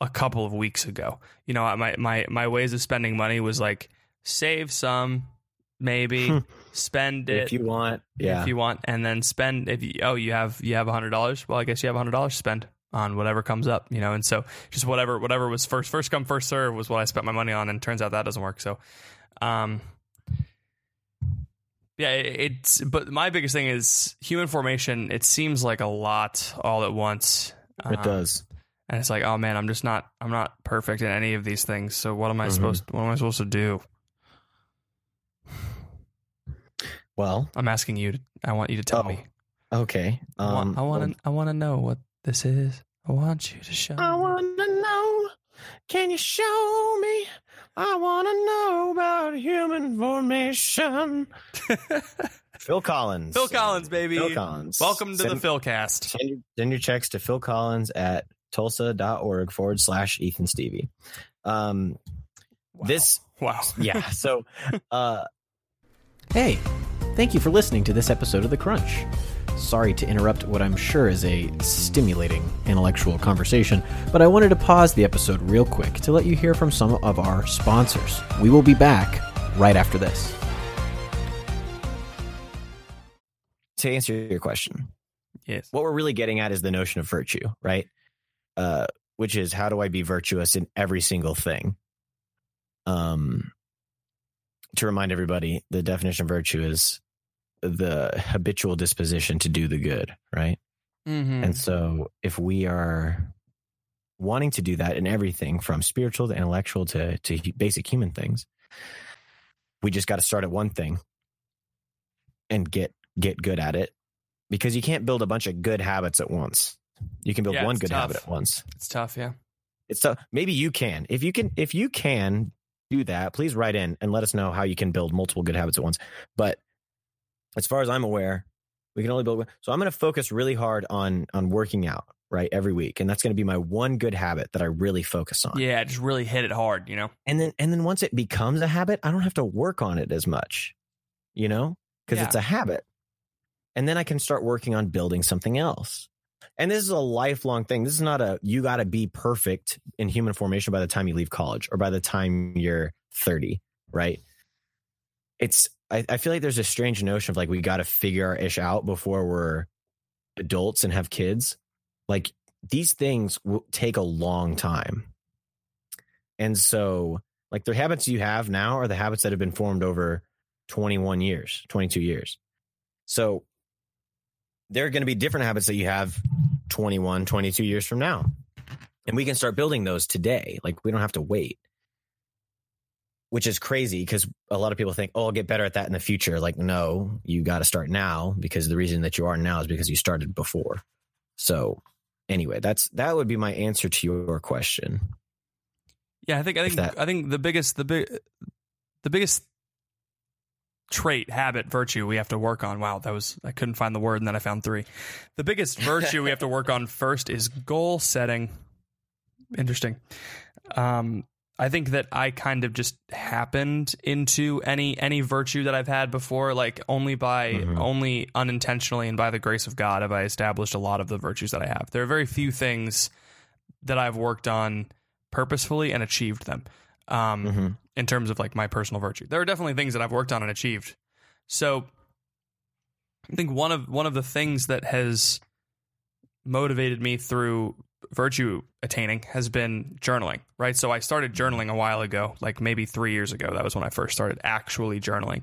a couple of weeks ago. You know, my my my ways of spending money was like save some, maybe spend it if you want, yeah. if you want, and then spend. If you oh you have you have a hundred dollars, well I guess you have a hundred dollars to spend on whatever comes up, you know. And so just whatever whatever was first first come first serve was what I spent my money on, and turns out that doesn't work. So, um, yeah, it's but my biggest thing is human formation. It seems like a lot all at once. it Um, does. and it's like, oh man, I'm just not I'm not perfect in any of these things. So what am I Mhm. supposed what am I supposed to do? Well, I'm asking you. To, I want you to tell Oh, me. okay. I want, Um, I want to. I want to know what this is. I want you to show. I want to know. Can you show me? I want to know about human formation. Phil Collins. Phil Collins, baby. Phil Collins. Welcome to send, the Philcast. Send your, send your checks to Phil Collins at tulsa.org forward slash Ethan Stevie. Um, Wow. This, Wow. yeah. So, uh, Hey, thank you for listening to this episode of The Crunch. Sorry to interrupt what I'm sure is a stimulating intellectual conversation, but I wanted to pause the episode real quick to let you hear from some of our sponsors. We will be back right after this. to answer your question, Yes. what we're really getting at is the notion of virtue, right? Uh, which is how do I be virtuous in every single thing? Um, to remind everybody, the definition of virtue is the habitual disposition to do the good, right? Mm-hmm. And so if we are wanting to do that in everything from spiritual to intellectual to, to basic human things, we just got to start at one thing and get get good at it because you can't build a bunch of good habits at once. You can build Yeah, one good tough. habit at once. It's tough. Yeah. It's tough. Maybe you can. If you can if you can do that, please write in and let us know how you can build multiple good habits at once. But as far as I'm aware, we can only build one. So I'm going to focus really hard on on working out, right? Every week. And that's going to be my one good habit that I really focus on. Yeah. Just really hit it hard. You know. And then and then once it becomes a habit, I don't have to work on it as much. You know? Because Yeah. it's a habit. And then I can start working on building something else. And this is a lifelong thing. This is not a you got to be perfect in human formation by the time you leave college or by the time you're 30, right? It's I, I feel like there's a strange notion of like we got to figure our ish out before we're adults and have kids. Like these things will take a long time. And so like the habits you have now are the habits that have been formed over 21 years, 22 years. So there are going to be different habits that you have 21, 22 years from now. And we can start building those today. Like we don't have to wait. Which is crazy because a lot of people think, oh, I'll get better at that in the future. Like, no, you got to start now because the reason that you are now is because you started before. So, anyway, that's that would be my answer to your question. Yeah, I think I think that- I think the biggest the big the biggest trait, habit, virtue we have to work on. Wow, that was I couldn't find the word and then I found three. The biggest virtue we have to work on first is goal setting. Interesting. Um I think that I kind of just happened into any any virtue that I've had before, like only by Mhm. only unintentionally and by the grace of God have I established a lot of the virtues that I have. There are very few things that I've worked on purposefully and achieved them. Um, Mhm. in terms of like my personal virtue. There are definitely things that I've worked on and achieved. So I think one of one of the things that has motivated me through virtue attaining has been journaling, right? So I started journaling a while ago, like maybe 3 years ago. That was when I first started actually journaling.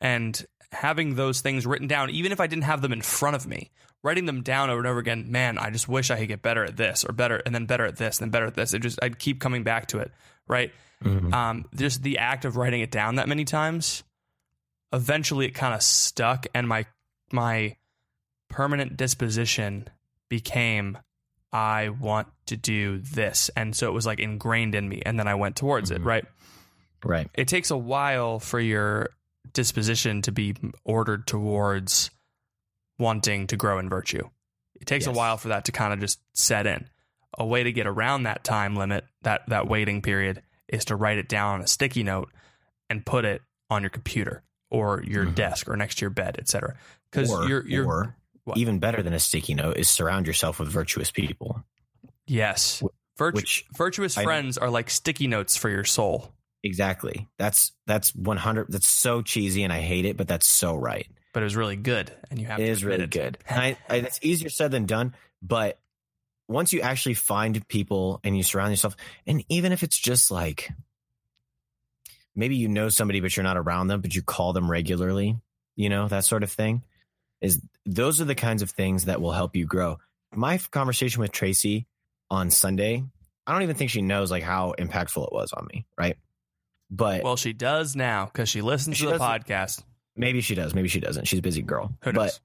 And having those things written down even if I didn't have them in front of me, writing them down over and over again, man, I just wish I could get better at this or better and then better at this and then better at this. It just I'd keep coming back to it, right? Mhm. um, just the act of writing it down that many times, eventually it kind of stuck, and my my permanent disposition became I want to do this, and so it was like ingrained in me, and then I went towards it. Mhm. Right? Right. It takes a while for your disposition to be ordered towards wanting to grow in virtue. It takes Yes. a while for that to kind of just set in. A way to get around that time limit, that that waiting period, is to write it down on a sticky note and put it on your computer or your Mhm. desk or next to your bed, etc. Because you're you're or what? even better than a sticky note is surround yourself with virtuous people. yes, Virtu- which virtuous I- friends are like sticky notes for your soul. Exactly. That's that's one hundred. That's so cheesy, and I hate it, but that's so right. But it was really good, and you have It to is really it. good. And I, I, it's easier said than done, but once you actually find people and you surround yourself, and even if it's just like maybe you know somebody but you're not around them, but you call them regularly, you know that sort of thing, is those are the kinds of things that will help you grow. My conversation with Tracy on Sunday, I don't even think she knows like how impactful it was on me, right? But Well, she does now because she listens She to the podcast. maybe she does, maybe she doesn't. She's a busy girl. Who but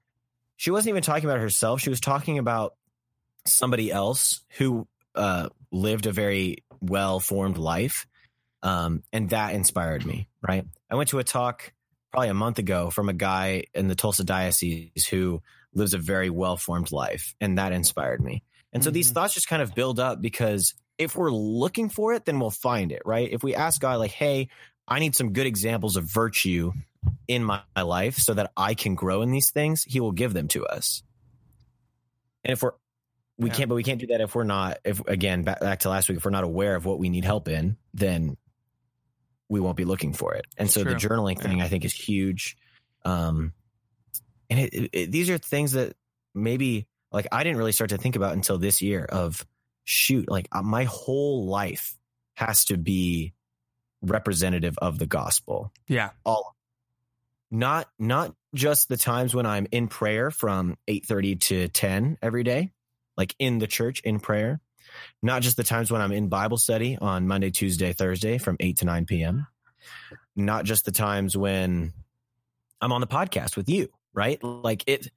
she wasn't even talking about herself. She was talking about somebody else who uh, lived a very well formed life. Um, and that inspired me, right? I went to a talk probably a month ago from a guy in the Tulsa Diocese who lives a very well formed life. And that inspired me. And so these Mhm. thoughts just kind of build up because if we're looking for it, then we'll find it, right? If we ask God, like, hey, I need some good examples of virtue in my, my life so that I can grow in these things, he will give them to us. And if we're we Yeah. can't, but we can't do that if we're not. If again, back, back to last week, if we're not aware of what we need help in, then we won't be looking for it. And so the journaling thing, Yeah. I think, is huge. Um, and it, it- it- these are things that maybe like I didn't really start to think about until this year. Of shoot, like uh, my whole life has to be representative of the gospel Yeah. all not not just the times when i'm in prayer from 8.30 to 10 every day like in the church in prayer not just the times when i'm in bible study on monday tuesday thursday from 8 to 9 p.m not just the times when i'm on the podcast with you right like it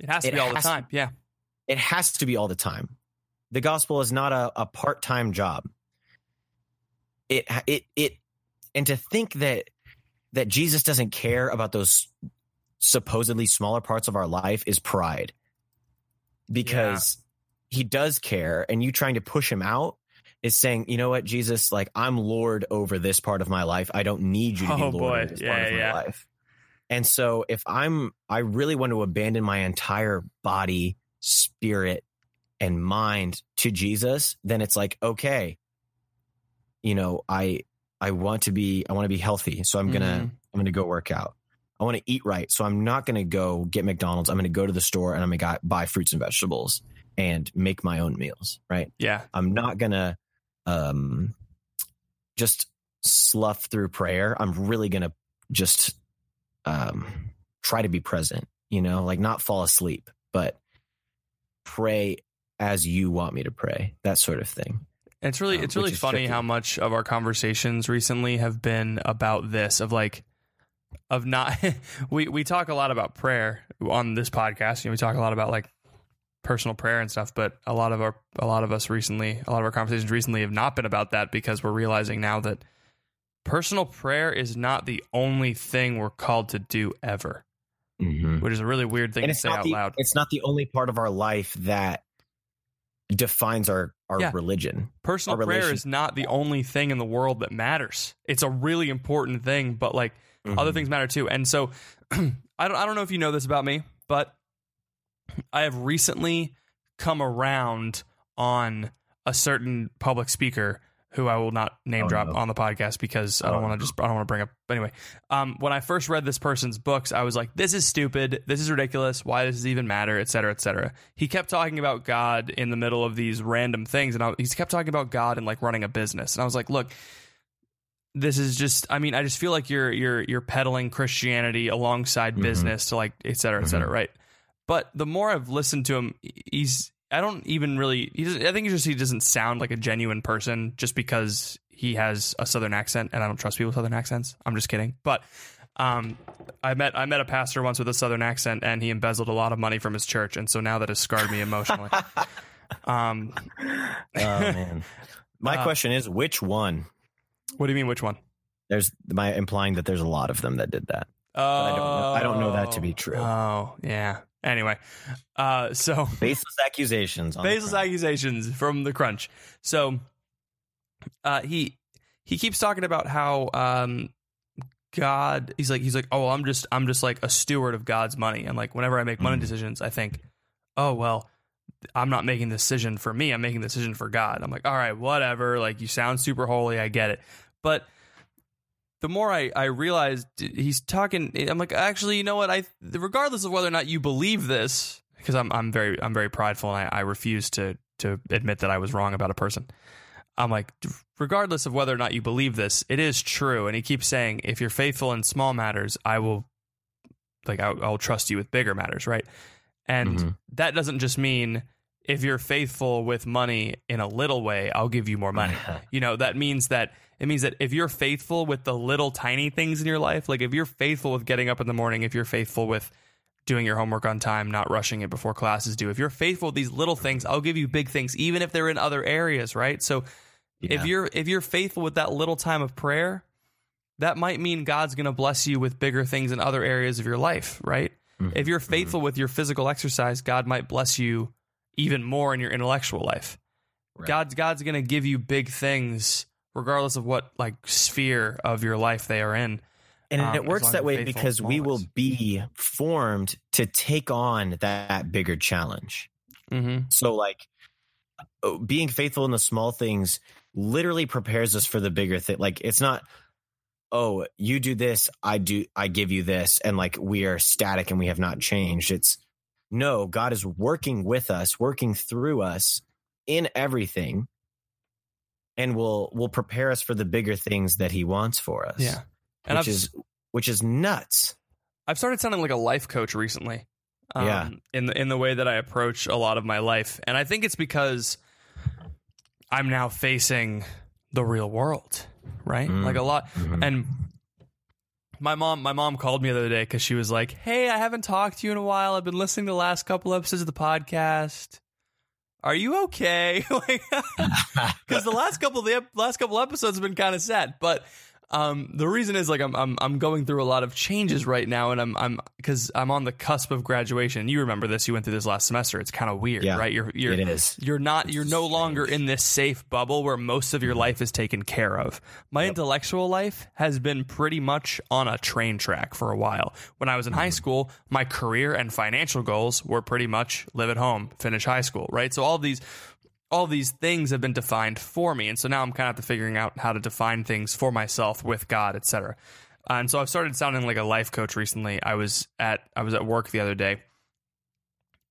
It has to It be all the has to- time. Yeah. it has to be all the time. The gospel is not a, a part time job. It it it and to think that that Jesus doesn't care about those supposedly smaller parts of our life is pride. Because he does care and you trying to push him out is saying, you know what, Jesus, like I'm Lord over this part of my life. I don't need you to be Oh, Lord boy. over this Yeah, part of yeah. my life. And so if I'm I really want to abandon my entire body, spirit, and mind to Jesus, then it's like, okay, you know, I I want to be I want to be healthy, so I'm gonna Mhm. I'm gonna go work out. I want to eat right, so I'm not gonna go get McDonald's. I'm gonna go to the store and I'm gonna buy fruits and vegetables and make my own meals. Right. Yeah. I'm not gonna um just slough through prayer. I'm really gonna just um try to be present, you know, like not fall asleep, but pray as you want me to pray, that sort of thing. It's really um, it's really funny tricky. how much of our conversations recently have been about this of like of not we we talk a lot about prayer on this podcast. You know, we talk a lot about like personal prayer and stuff, but a lot of our a lot of us recently, a lot of our conversations recently have not been about that because we're realizing now that personal prayer is not the only thing we're called to do ever, Mm-hmm. which is a really weird thing and to it's say not out the loud. it's not the only part of our life that defines our our Yeah. religion. personal our prayer is not the only thing in the world that matters. It's a really important thing, but like other Mhm. things matter too. And so I don't I don't know if you know this about me, but I have recently come around on a certain public speaker who I will not name Oh, drop no. on the podcast because I Oh, don't want to just I don't want to bring up anyway. Um, when I first read this person's books, I was like, this is stupid, this is ridiculous, why does this even matter, et cetera, et cetera. He kept talking about God in the middle of these random things, and I, he's kept talking about God and like running a business, and I was like, look, this is just I mean, I just feel like you're you're you're peddling Christianity alongside Mhm. business to like et cetera, et cetera, Mhm. right? But the more I've listened to him, he's I don't even really. He I think it's just he doesn't sound like a genuine person just because he has a southern accent and I don't trust people with southern accents. I'm just kidding. But um I met I met a pastor once with a southern accent and he embezzled a lot of money from his church and so now that has scarred me emotionally. um oh man. My Uh, question is which one? what do you mean which one? There's my implying that there's a lot of them that did that. Oh, I don't know- I don't know that to be true. Oh, yeah. Anyway, uh, so Baseless accusations. on baseless accusations from the crunch. So, uh, he he keeps talking about how um, God. He's like he's like, oh, I'm just I'm just like a steward of God's money, and like whenever I make money Mhm. decisions, I think, oh well. I'm not making the decision for me. I'm making the decision for God. I'm like, all right, whatever. Like, you sound super holy. I get it. But the more I, I realized he's talking, I'm like, actually, you know what? I, regardless of whether or not you believe this, because I'm, I'm very, I'm very prideful and I, I refuse to, to admit that I was wrong about a person. I'm like, regardless of whether or not you believe this, it is true. And he keeps saying, if you're faithful in small matters, I will, like, I'll, I'll trust you with bigger matters, right? And Mhm. that doesn't just mean if you're faithful with money in a little way, I'll give you more money. You know, that means that it means that if you're faithful with the little tiny things in your life, like if you're faithful with getting up in the morning, if you're faithful with doing your homework on time, not rushing it before classes due, if you're faithful with these little things, I'll give you big things, even if they're in other areas, right? So if you're if you're faithful with that little time of prayer, that might mean God's going to bless you with bigger things in other areas of your life, right? Mhm. If you're faithful with your physical exercise, God might bless you even more in your intellectual life. Right. God's God's going to give you big things regardless of what like sphere of your life they are in. And um, it works that way because we will be formed to take on that bigger challenge. Mm-hmm. So, like, oh, being faithful in the small things literally prepares us for the bigger thing. Like, it's not, oh, you do this, I do, I give you this, and like we are static and we have not changed. It's no, God is working with us, working through us in everything, and will will prepare us for the bigger things that He wants for us. Yeah. And which I've is which is nuts. I've started sounding like a life coach recently. Um, Yeah. In the in the way that I approach a lot of my life, and I think it's because I'm now facing the real world, right? Mm. Like a lot, Mhm. and my mom my mom called me the other day because she was like, "Hey, I haven't talked to you in a while. I've been listening to the last couple episodes of the podcast. Are you okay?" because the last couple of the last couple episodes have been kind of sad. But um, the reason is like I'm I'm I'm going through a lot of changes right now, and I'm I'm because I'm on the cusp of graduation. You remember this? You went through this last semester. It's kind of weird, Yeah, right? You're you're it is. you're not you're no longer in this safe bubble where most of your life is taken care of. My intellectual life has been pretty much on a train track for a while. When I was in high school, my career and financial goals were pretty much live at home, finish high school, right? So all these all these things have been defined for me, and so now I'm kind of figuring out how to define things for myself with God, etc. Uh, and so I've started sounding like a life coach recently. I was at I was at work the other day,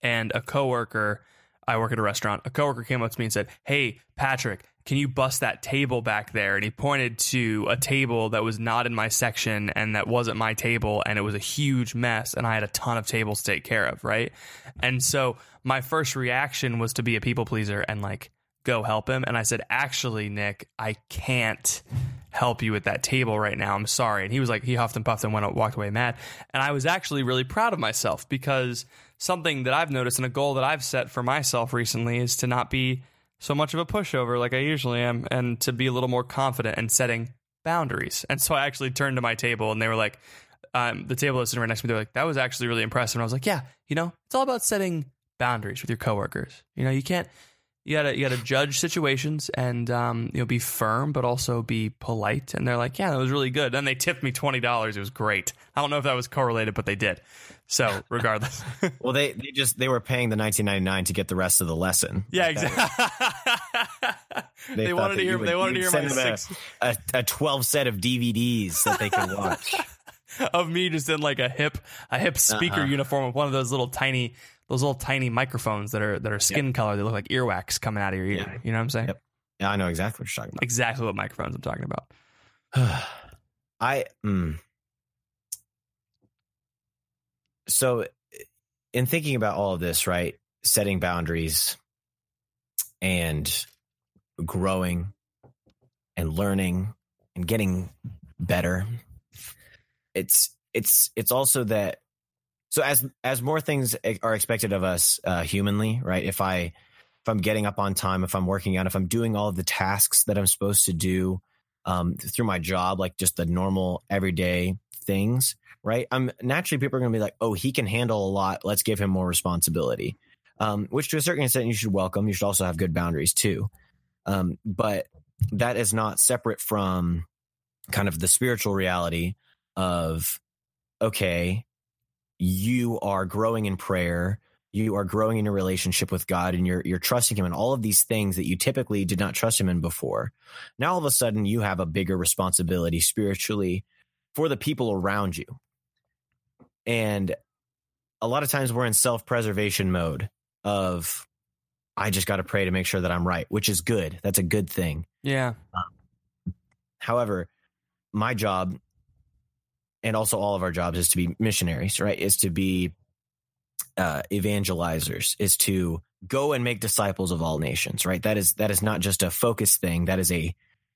and a coworker. I work at a restaurant. A coworker came up to me and said, "Hey, Patrick, can you bust that table back there?" And he pointed to a table that was not in my section and that wasn't my table, and it was a huge mess, and I had a ton of tables to take care of, right? And so my first reaction was to be a people pleaser and like go help him. And I said, "Actually, Nick, I can't." help you with that table right now. I'm sorry. And he was like, he huffed and puffed and went walked away mad. And I was actually really proud of myself because something that I've noticed and a goal that I've set for myself recently is to not be so much of a pushover like I usually am and to be a little more confident in setting boundaries. And so I actually turned to my table and they were like, um, the table that's sitting right next to me, they're like, that was actually really impressive. And I was like, yeah, you know, it's all about setting boundaries with your coworkers. You know, you can't, you gotta you gotta judge situations and um, you know be firm but also be polite. And they're like yeah that was really good. Then they tipped me $20 it was great. I don't know if that was correlated but they did. So regardless. Well they, they just they were paying the 1999 to get the rest of the lesson. Yeah exactly they, they wanted to hear would, they wanted to hear my six a, a 12 set of dvds that they could watch. Of me just in like a hip a hip speaker uh-uh. uniform with one of those little tiny those little tiny microphones that are that are skin yep. color. They look like earwax coming out of your ear. Yeah. You know what I'm saying? Yep. Yeah, I know exactly what you're talking about. Exactly what microphones I'm talking about. I mm. so in thinking about all of this, right? Setting boundaries and growing and learning and getting better. It's it's it's also that so as as more things are expected of us uh, humanly, right? If I if I'm getting up on time, if I'm working out, if I'm doing all of the tasks that I'm supposed to do um, through my job, like just the normal everyday things, right? I'm naturally people are going to be like, oh, he can handle a lot. Let's give him more responsibility. Um, which to a certain extent you should welcome. You should also have good boundaries too. Um, but that is not separate from kind of the spiritual reality of okay, you are growing in prayer you are growing in your relationship with God and you're you're trusting him in all of these things that you typically did not trust him in before. Now all of a sudden you have a bigger responsibility spiritually for the people around you. And a lot of times we're in self-preservation mode of I just got to pray to make sure that I'm right, which is good. That's a good thing. Yeah. Um, however, my job and also all of our jobs is to be missionaries, right? Is to be uh, evangelizers, is to go and make disciples of all nations, right? That is that is not just a focus thing. That is a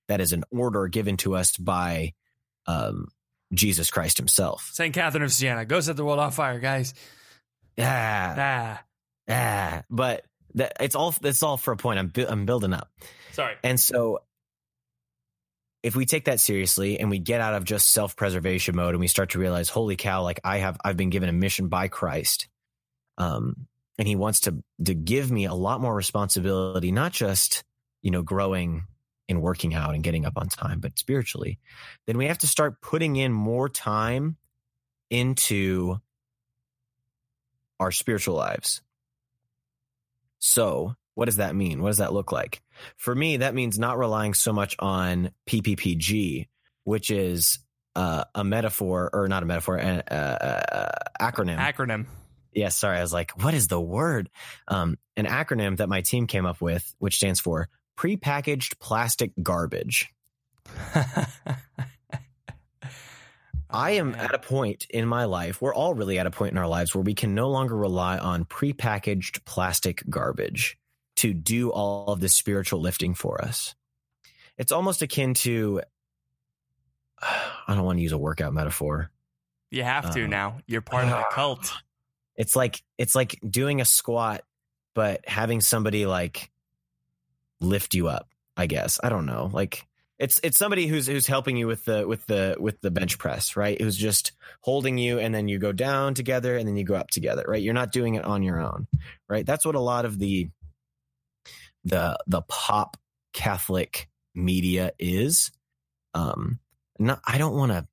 that is an order given to us by um, Jesus Christ Himself. Saint Catherine of Siena, go set the world on fire, guys. Yeah, ah, ah. But that it's all it's all for a point. I'm I'm building up. Sorry. And so if we take that seriously and we get out of just self-preservation mode and we start to realize holy cow like i have i've been given a mission by christ um and he wants to to give me a lot more responsibility not just you know growing and working out and getting up on time but spiritually then we have to start putting in more time into our spiritual lives. So what does that mean? What does that look like? For me, that means not relying so much on PPPG, which is uh, a metaphor or not a metaphor, an uh, uh, acronym. Acronym. Yes, yeah, sorry. I was like, what is the word? Um, an acronym that my team came up with, which stands for prepackaged plastic garbage. I am at a point in my life, we're all really at a point in our lives where we can no longer rely on prepackaged plastic garbage to do all of the spiritual lifting for us. It's almost akin to, I don't want to use a workout metaphor. You have to um, now. You're part of a cult. It's like it's like doing a squat, but having somebody like lift you up. I guess I don't know. Like it's it's somebody who's who's helping you with the with the with the bench press, right? Who's just holding you, and then you go down together, and then you go up together, right? You're not doing it on your own, right? That's what a lot of the the the pop Catholic media is. Um, not I don't want to.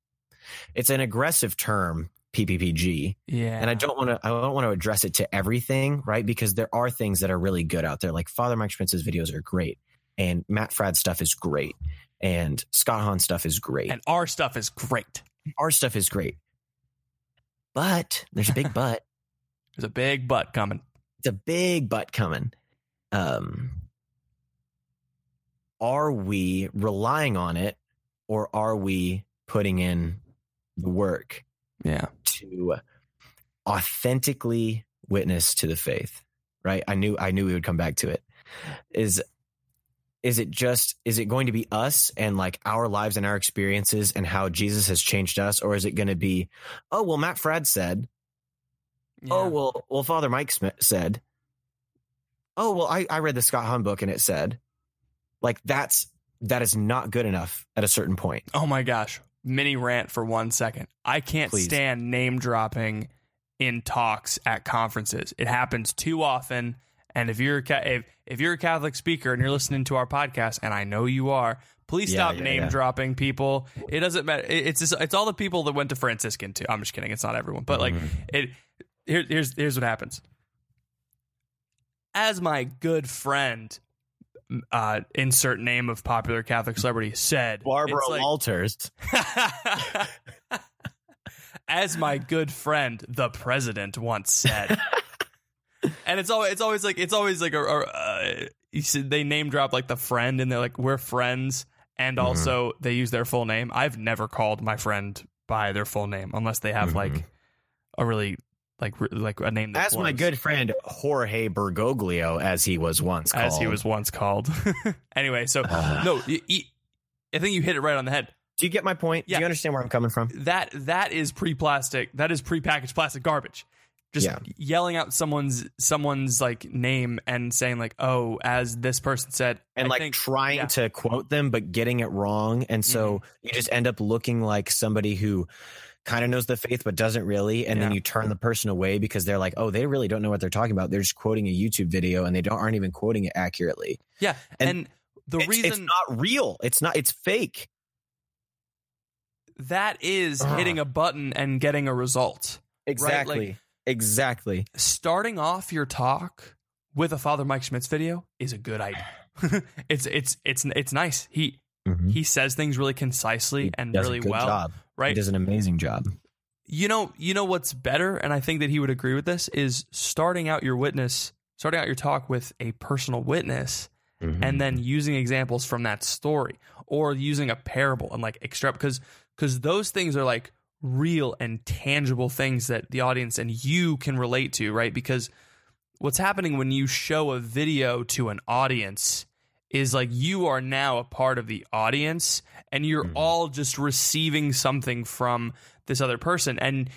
It's an aggressive term PPPG. Yeah. And I don't want to I don't want to address it to everything, right? Because there are things that are really good out there. Like Father Mike Schmitz's videos are great, and Matt Fradd stuff is great, and Scott Hahn stuff is great. And our stuff is great. Our stuff is great. But there's a big but. There's a big butt coming. It's a big but coming. Um are we relying on it or are we putting in the work Yeah. to authentically witness to the faith right? I knew i knew we would come back to it. Is is it just is it going to be us and like our lives and our experiences and how jesus has changed us or is it going to be oh well matt fradd said. Oh well well father mike Schmitz said. Oh well i i read the scott hahn book and it said like that's that is not good enough at a certain point Oh my gosh. Mini rant for one second. I can't Please. stand name dropping in talks at conferences. It happens too often. And if you're a if, if you're a Catholic speaker and you're listening to our podcast, and I know you are, please Yeah, stop yeah, name yeah. dropping people. It doesn't matter. It's just, it's all the people that went to Franciscan too. I'm just kidding. It's not everyone, but like Mhm. it. Here, here's here's what happens. As my good friend, uh, insert name of popular Catholic celebrity said, barbara like- walters As my good friend, the president, once said. and it's always it's always like it's always like a, a uh, you see, they name drop like the friend and they're like we're friends and Mhm. also they use their full name. I've never called my friend by their full name unless they have Mhm. like a really like like a name That's my good friend Jorge Bergoglio, as he was once called. as he was once called. anyway, so Ah. no, y- y- I think you hit it right on the head. Do you get my point? Yeah. Do you understand where I'm coming from? that that is pre-plastic that is pre-packaged plastic garbage just Yeah. yelling out someone's someone's like name and saying like oh as this person said And I like think- trying yeah. to quote them, but getting it wrong. And so you just end up looking like somebody who kind of knows the faith, but doesn't really. And then you turn the person away because they're like, oh, they really don't know what they're talking about. They're just quoting a YouTube video and they don't aren't even quoting it accurately. yeah and, and the it's, reason it's not real. It's not, it's fake. that is Ugh. hitting a button and getting a result Exactly. exactly. starting off your talk with a father mike schmitz video is a good idea it's it's it's it's nice he Mhm. he says things really concisely He and really good well job. He right does an amazing job. you know you know what's better and i think that he would agree with this is starting out your witness starting out your talk with a personal witness Mhm. and then using examples from that story or using a parable and like extra because because those things are like real and tangible things that the audience and you can relate to right because what's happening when you show a video to an audience is like you are now a part of the audience and you're Mhm. all just receiving something from this other person and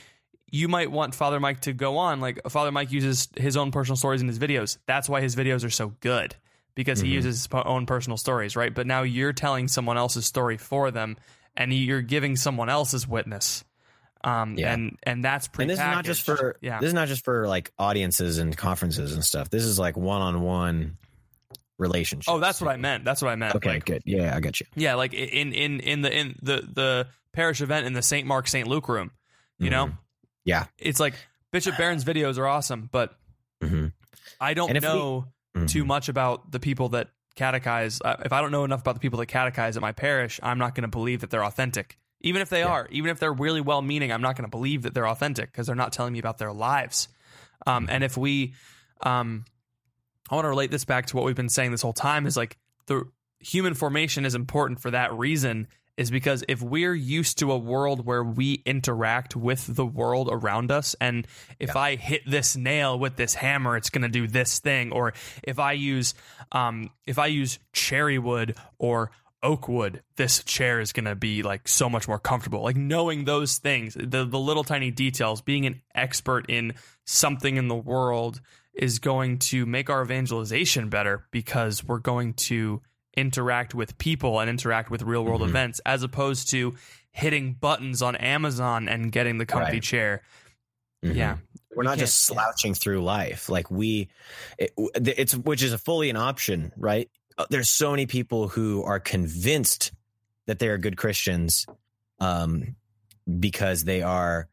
you might want father mike to go on like father mike uses his own personal stories in his videos that's why his videos are so good because he Mhm. uses his own personal stories right but now you're telling someone else's story for them and you're giving someone else's witness um Yeah. and and that's and this is not just for yeah this is not just for like audiences and conferences and stuff. This is like one on one relationships. oh that's what i meant that's what i meant Okay, Like, good. Yeah, I got you. Yeah, like in in in the in the the parish event in the St. Mark St. Luke room. You know, Mhm. Yeah. it's like Bishop Barron's videos are awesome, but Mhm. I don't if we- know too much about the people that catechize. Uh, if I don't know enough about the people that catechize at my parish, I'm not going to believe that they're authentic. Even if they Yeah. are, even if they're really well meaning, I'm not going to believe that they're authentic because they're not telling me about their lives. Um, Mm-hmm. and if we, um, I want to relate this back to what we've been saying this whole time is like the human formation is important for that reason is because if we're used to a world where we interact with the world around us and if i hit this nail with this hammer it's going to do this thing. Or if i use um if i use cherry wood or oak wood this chair is going to be like so much more comfortable. Like knowing those things the the little tiny details being an expert in something in the world is going to make our evangelization better because we're going to interact with people and interact with real world Mhm. events as opposed to hitting buttons on Amazon and getting the comfy Right. chair. Mhm. Yeah. We're not can't- just slouching through life. Like we, it, it's which is a fully an option, right? Uh, There's so many people who are convinced that they are good Christians, um, because they are,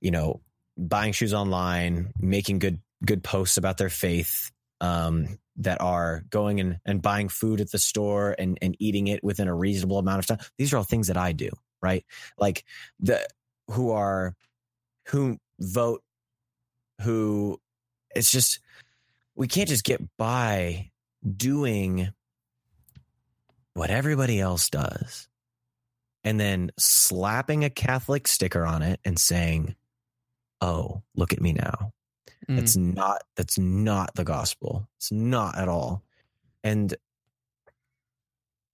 you know, buying shoes online, making good good posts about their faith, um, that are going and, and buying food at the store and, and eating it within a reasonable amount of time. These are all things that I do, right? Like the who are who vote, who it's just we can't just get by doing what everybody else does and then slapping a Catholic sticker on it and saying, Oh, look at me now. Mm. That's not that's not the gospel. It's not at all. And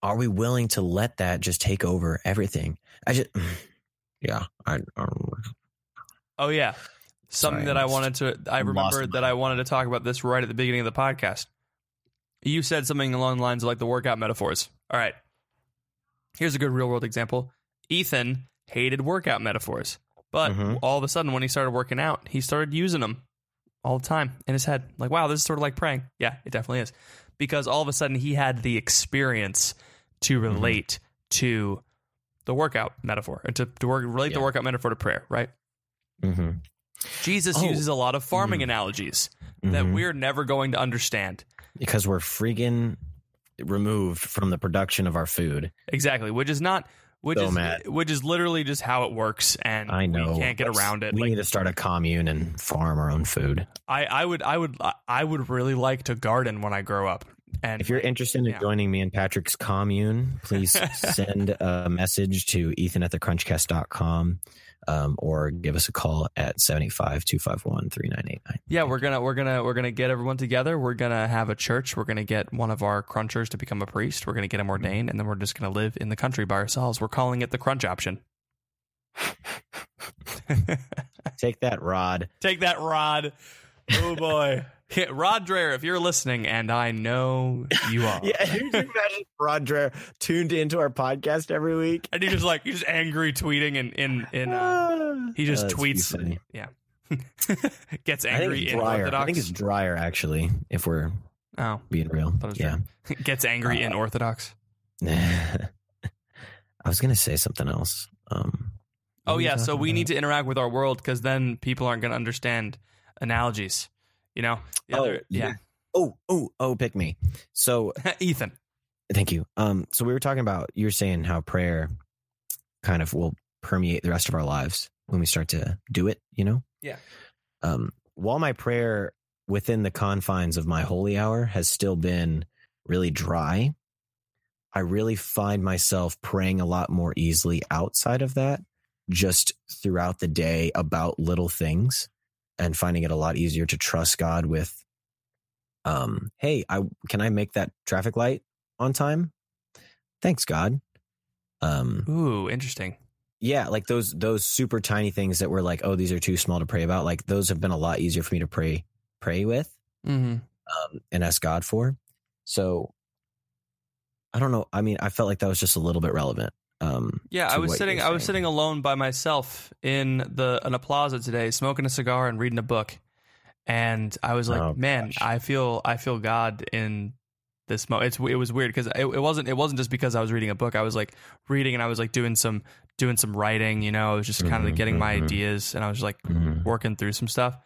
are we willing to let that just take over everything? I just yeah, I, I Oh yeah. Something Sorry, that I wanted to I remember that I wanted to talk about this right at the beginning of the podcast. You said something along the lines of like the workout metaphors. All right. Here's a good real world example. Ethan hated workout metaphors. But Mhm. all of a sudden when he started working out, he started using them all the time in his head. Like, wow, this is sort of like praying. Yeah, it definitely is. Because all of a sudden he had the experience to Mm-hmm. relate to the workout metaphor and to, to work, relate the workout metaphor to prayer, right? mm-hmm. Jesus Oh. uses a lot of farming Mhm. analogies that Mhm. we're never going to understand. because we're freaking removed from the production of our food. Exactly, which is not which So is mad. which is literally just how it works and I know. we can't get around it. We Like, need to start a commune and farm our own food. I, I would I would I would really like to garden when I grow up. And If you're interested in Yeah. joining me and Patrick's commune, please send a message to ethan at thecrunchcast.com um, or give us a call at 785-251-3989. yeah, we're gonna we're gonna we're gonna get everyone together. We're gonna have a church. We're gonna get one of our crunchers to become a priest. We're gonna get him ordained, and then we're just gonna live in the country by ourselves. We're calling it the crunch option. Take that, Rod. Take that, Rod. Oh boy, Rod Dreher, if you're listening, and I know you are. Yeah, can you imagine Rod Dreher tuned into our podcast every week? And he's just like he's just angry tweeting and in in uh, he just Uh, tweets funny. yeah gets I think angry it's in drier. Orthodox. I think it's drier, actually, if we're oh being real. thought it Yeah. gets angry Uh, in Orthodox. I was going to say something else. Um, Oh yeah, so talking we about? need to interact with our world because then people aren't going to understand analogies. You know, The Oh, other- yeah. yeah. Oh, oh, oh, pick me. So Ethan. Thank you. Um, so we were talking about you were saying how prayer kind of will permeate the rest of our lives when we start to do it, you know? Yeah. Um, while my prayer within the confines of my holy hour has still been really dry, I really find myself praying a lot more easily outside of that, just throughout the day about little things and finding it a lot easier to trust God with um, hey, I can I make that traffic light on time? Thanks, God. Um, Ooh, interesting. yeah, like those those super tiny things that were like, oh, these are too small to pray about. Like those have been a lot easier for me to pray pray with Mm-hmm. um, and ask God for. So I don't know. I mean, I felt like that was just a little bit relevant. Um, Yeah, I was sitting. I was sitting alone by myself in the in a plaza today, smoking a cigar and reading a book, and I was like, Oh, "Man, gosh. I feel I feel God in this moment." It's it was weird because it, it wasn't it wasn't just because I was reading a book. I was like reading and I was like doing some doing some writing. You know, I was just kind of Mhm, getting my mhm. ideas, and I was like Mhm, working through some stuff.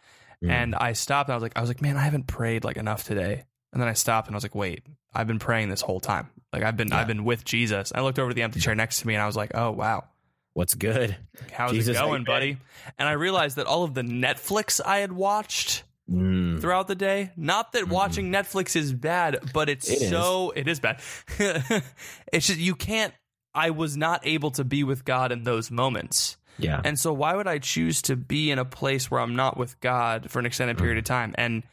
And I stopped. And I was like, I was like, man, I haven't prayed like enough today. And then I stopped and I was like, wait, I've been praying this whole time. Like I've been, Yeah. I've been with Jesus. I looked over the empty chair next to me and I was like, oh wow, what's good? how's Jesus, it how you going, buddy? And I realized that all of the Netflix I had watched Mm, throughout the day, not that Mhm. watching Netflix is bad, but it's It is. so it is bad. it's just you can't. I was not able to be with God in those moments. yeah. And so, why would I choose to be in a place where I'm not with God for an extended period of time? And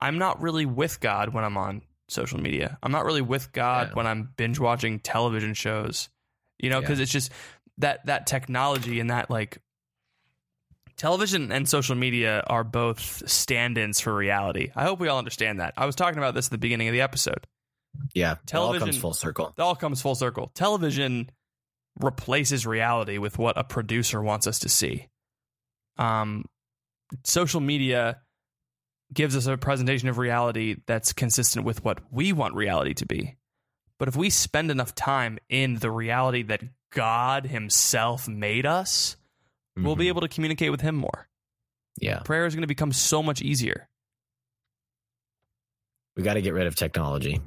I'm not really with God when I'm on social media. I'm not really with God Yeah. when I'm binge watching television shows, you know, because Yeah. it's just that that technology and that like television and social media are both stand-ins for reality. I hope we all understand that. I was talking about this at the beginning of the episode. yeah. It all television- comes full circle. It all comes full circle. Television replaces reality with what a producer wants us to see. Um, social media gives us a presentation of reality that's consistent with what we want reality to be. But if we spend enough time in the reality that God Himself made us, we'll be Mhm. able to communicate with Him more. Yeah, Prayer is going to become so much easier. we got to get rid of technology.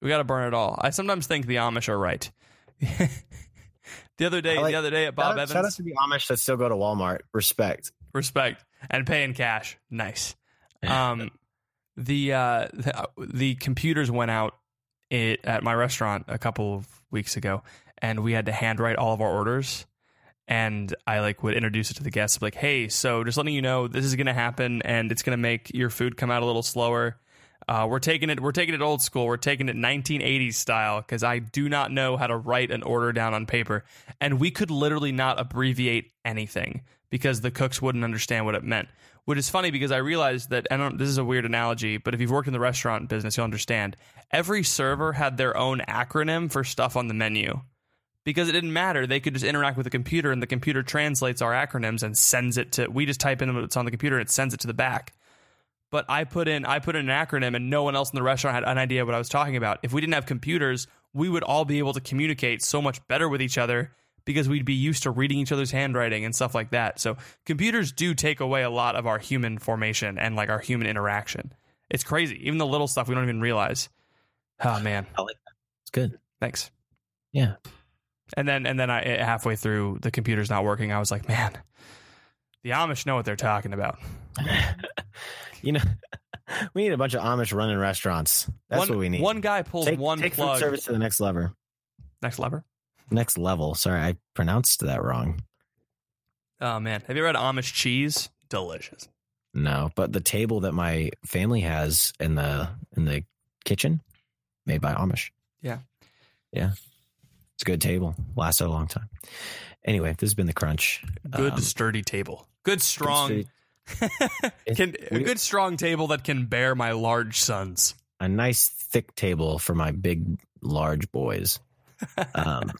We got to burn it all. I sometimes think the Amish are right. the other day, like- the other day at Bob shout, out- shout out to the Amish that still go to Walmart. Respect. respect and pay in cash. Nice. Um, the uh, the, the computers went out it, at my restaurant a couple of weeks ago, and we had to handwrite all of our orders. And I like would introduce it to the guests, like, "Hey, so just letting you know, this is going to happen, and it's going to make your food come out a little slower. Uh, we're taking it, we're taking it old school. We're taking it 1980s style because I do not know how to write an order down on paper, and we could literally not abbreviate anything because the cooks wouldn't understand what it meant. Which is funny because I realized that, I don't, this is a weird analogy, but if you've worked in the restaurant business, you'll understand. Every server had their own acronym for stuff on the menu because it didn't matter. They could just interact with the computer, and the computer translates our acronyms and sends it to. We just type in what's on the computer, and it sends it to the back. But I put in I put in an acronym, and no one else in the restaurant had an idea what I was talking about. If we didn't have computers, we would all be able to communicate so much better with each other because we'd be used to reading each other's handwriting and stuff like that. So computers do take away a lot of our human formation and like our human interaction. It's crazy. Even the little stuff we don't even realize. Oh man, I like It's good. thanks. Yeah. And then and then I eh, halfway through the computer's not working. I was like, man, the Amish know what they're talking about. You know, we need a bunch of Amish running restaurants. That's one, what we need. One guy pulls take, one take food plug. service to the next lever. Next lever. Next level. Sorry, I pronounced that wrong. Oh man, have you ever had Amish cheese? Delicious. No, but the table that my family has in the in the kitchen, made by Amish. Yeah. yeah, it's a good table. Lasted a long time. Anyway, this has been the crunch. Good Um, sturdy table. Good strong. sturdy- can, a good strong table that can bear my large sons. a nice thick table for my big large boys. Um,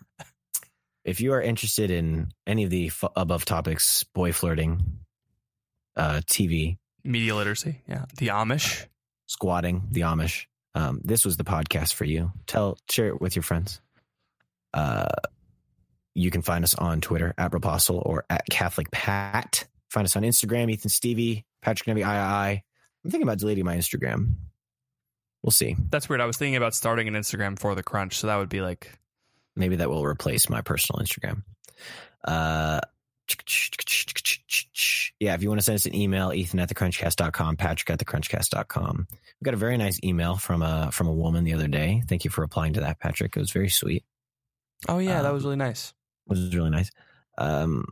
if you are interested in any of the f- above topics, boy flirting, uh, TV, Media literacy. Yeah. The Amish. squatting, the Amish, um, this was the podcast for you. Tell, share it with your friends. Uh, you can find us on Twitter at Rapostle or at Catholic Pat. Find us on Instagram, Ethan Stevie, Patrick Nebby II. I'm thinking about deleting my Instagram. We'll see. That's weird. I was thinking about starting an Instagram for the crunch, so that would be like Maybe that will replace my personal Instagram. Uh, yeah, if you want to send us an email, Ethan at thecrunchcast.com, Patrick at thecrunchcast.com. We got a very nice email from a from a woman the other day. Thank you for replying to that, Patrick. It was very sweet. Oh yeah, that Um, was really nice. It was really nice. Um,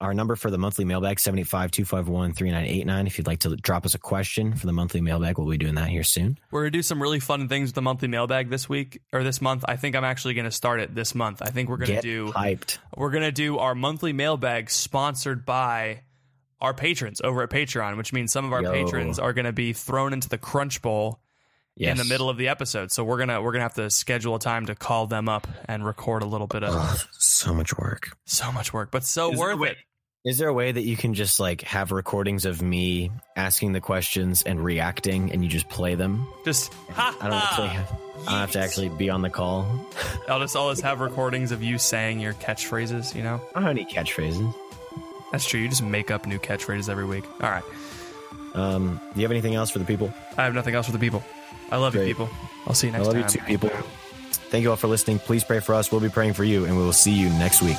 our number for the monthly mailbag 785-251-3989 if you'd like to drop us a question for the monthly mailbag we'll be doing that here soon We're gonna do some really fun things with the monthly mailbag this week or this month. I think I'm actually gonna start it this month. I think we're gonna do hyped we're gonna do our monthly mailbag sponsored by our patrons over at Patreon, which means some of our Yo. patrons are gonna be thrown into the crunch bowl yes. in the middle of the episode. So we're gonna we're gonna have to schedule a time to call them up and record a little bit of Ugh, so much work so much work, but so Is there a worth way- it. Is there a way that you can just like have recordings of me asking the questions and reacting, and you just play them? Just ha, I don't actually ha. have. I don't have to actually be on the call. I'll just always have recordings of you saying your catchphrases. You know, I don't have any catchphrases. that's true. You just make up new catchphrases every week. All right, Um, do you have anything else for the people? I have nothing else for the people. I love Great. you, people. I'll see you next time. I love time. you too, people. Thank you all for listening. Please pray for us. We'll be praying for you, and we will see you next week.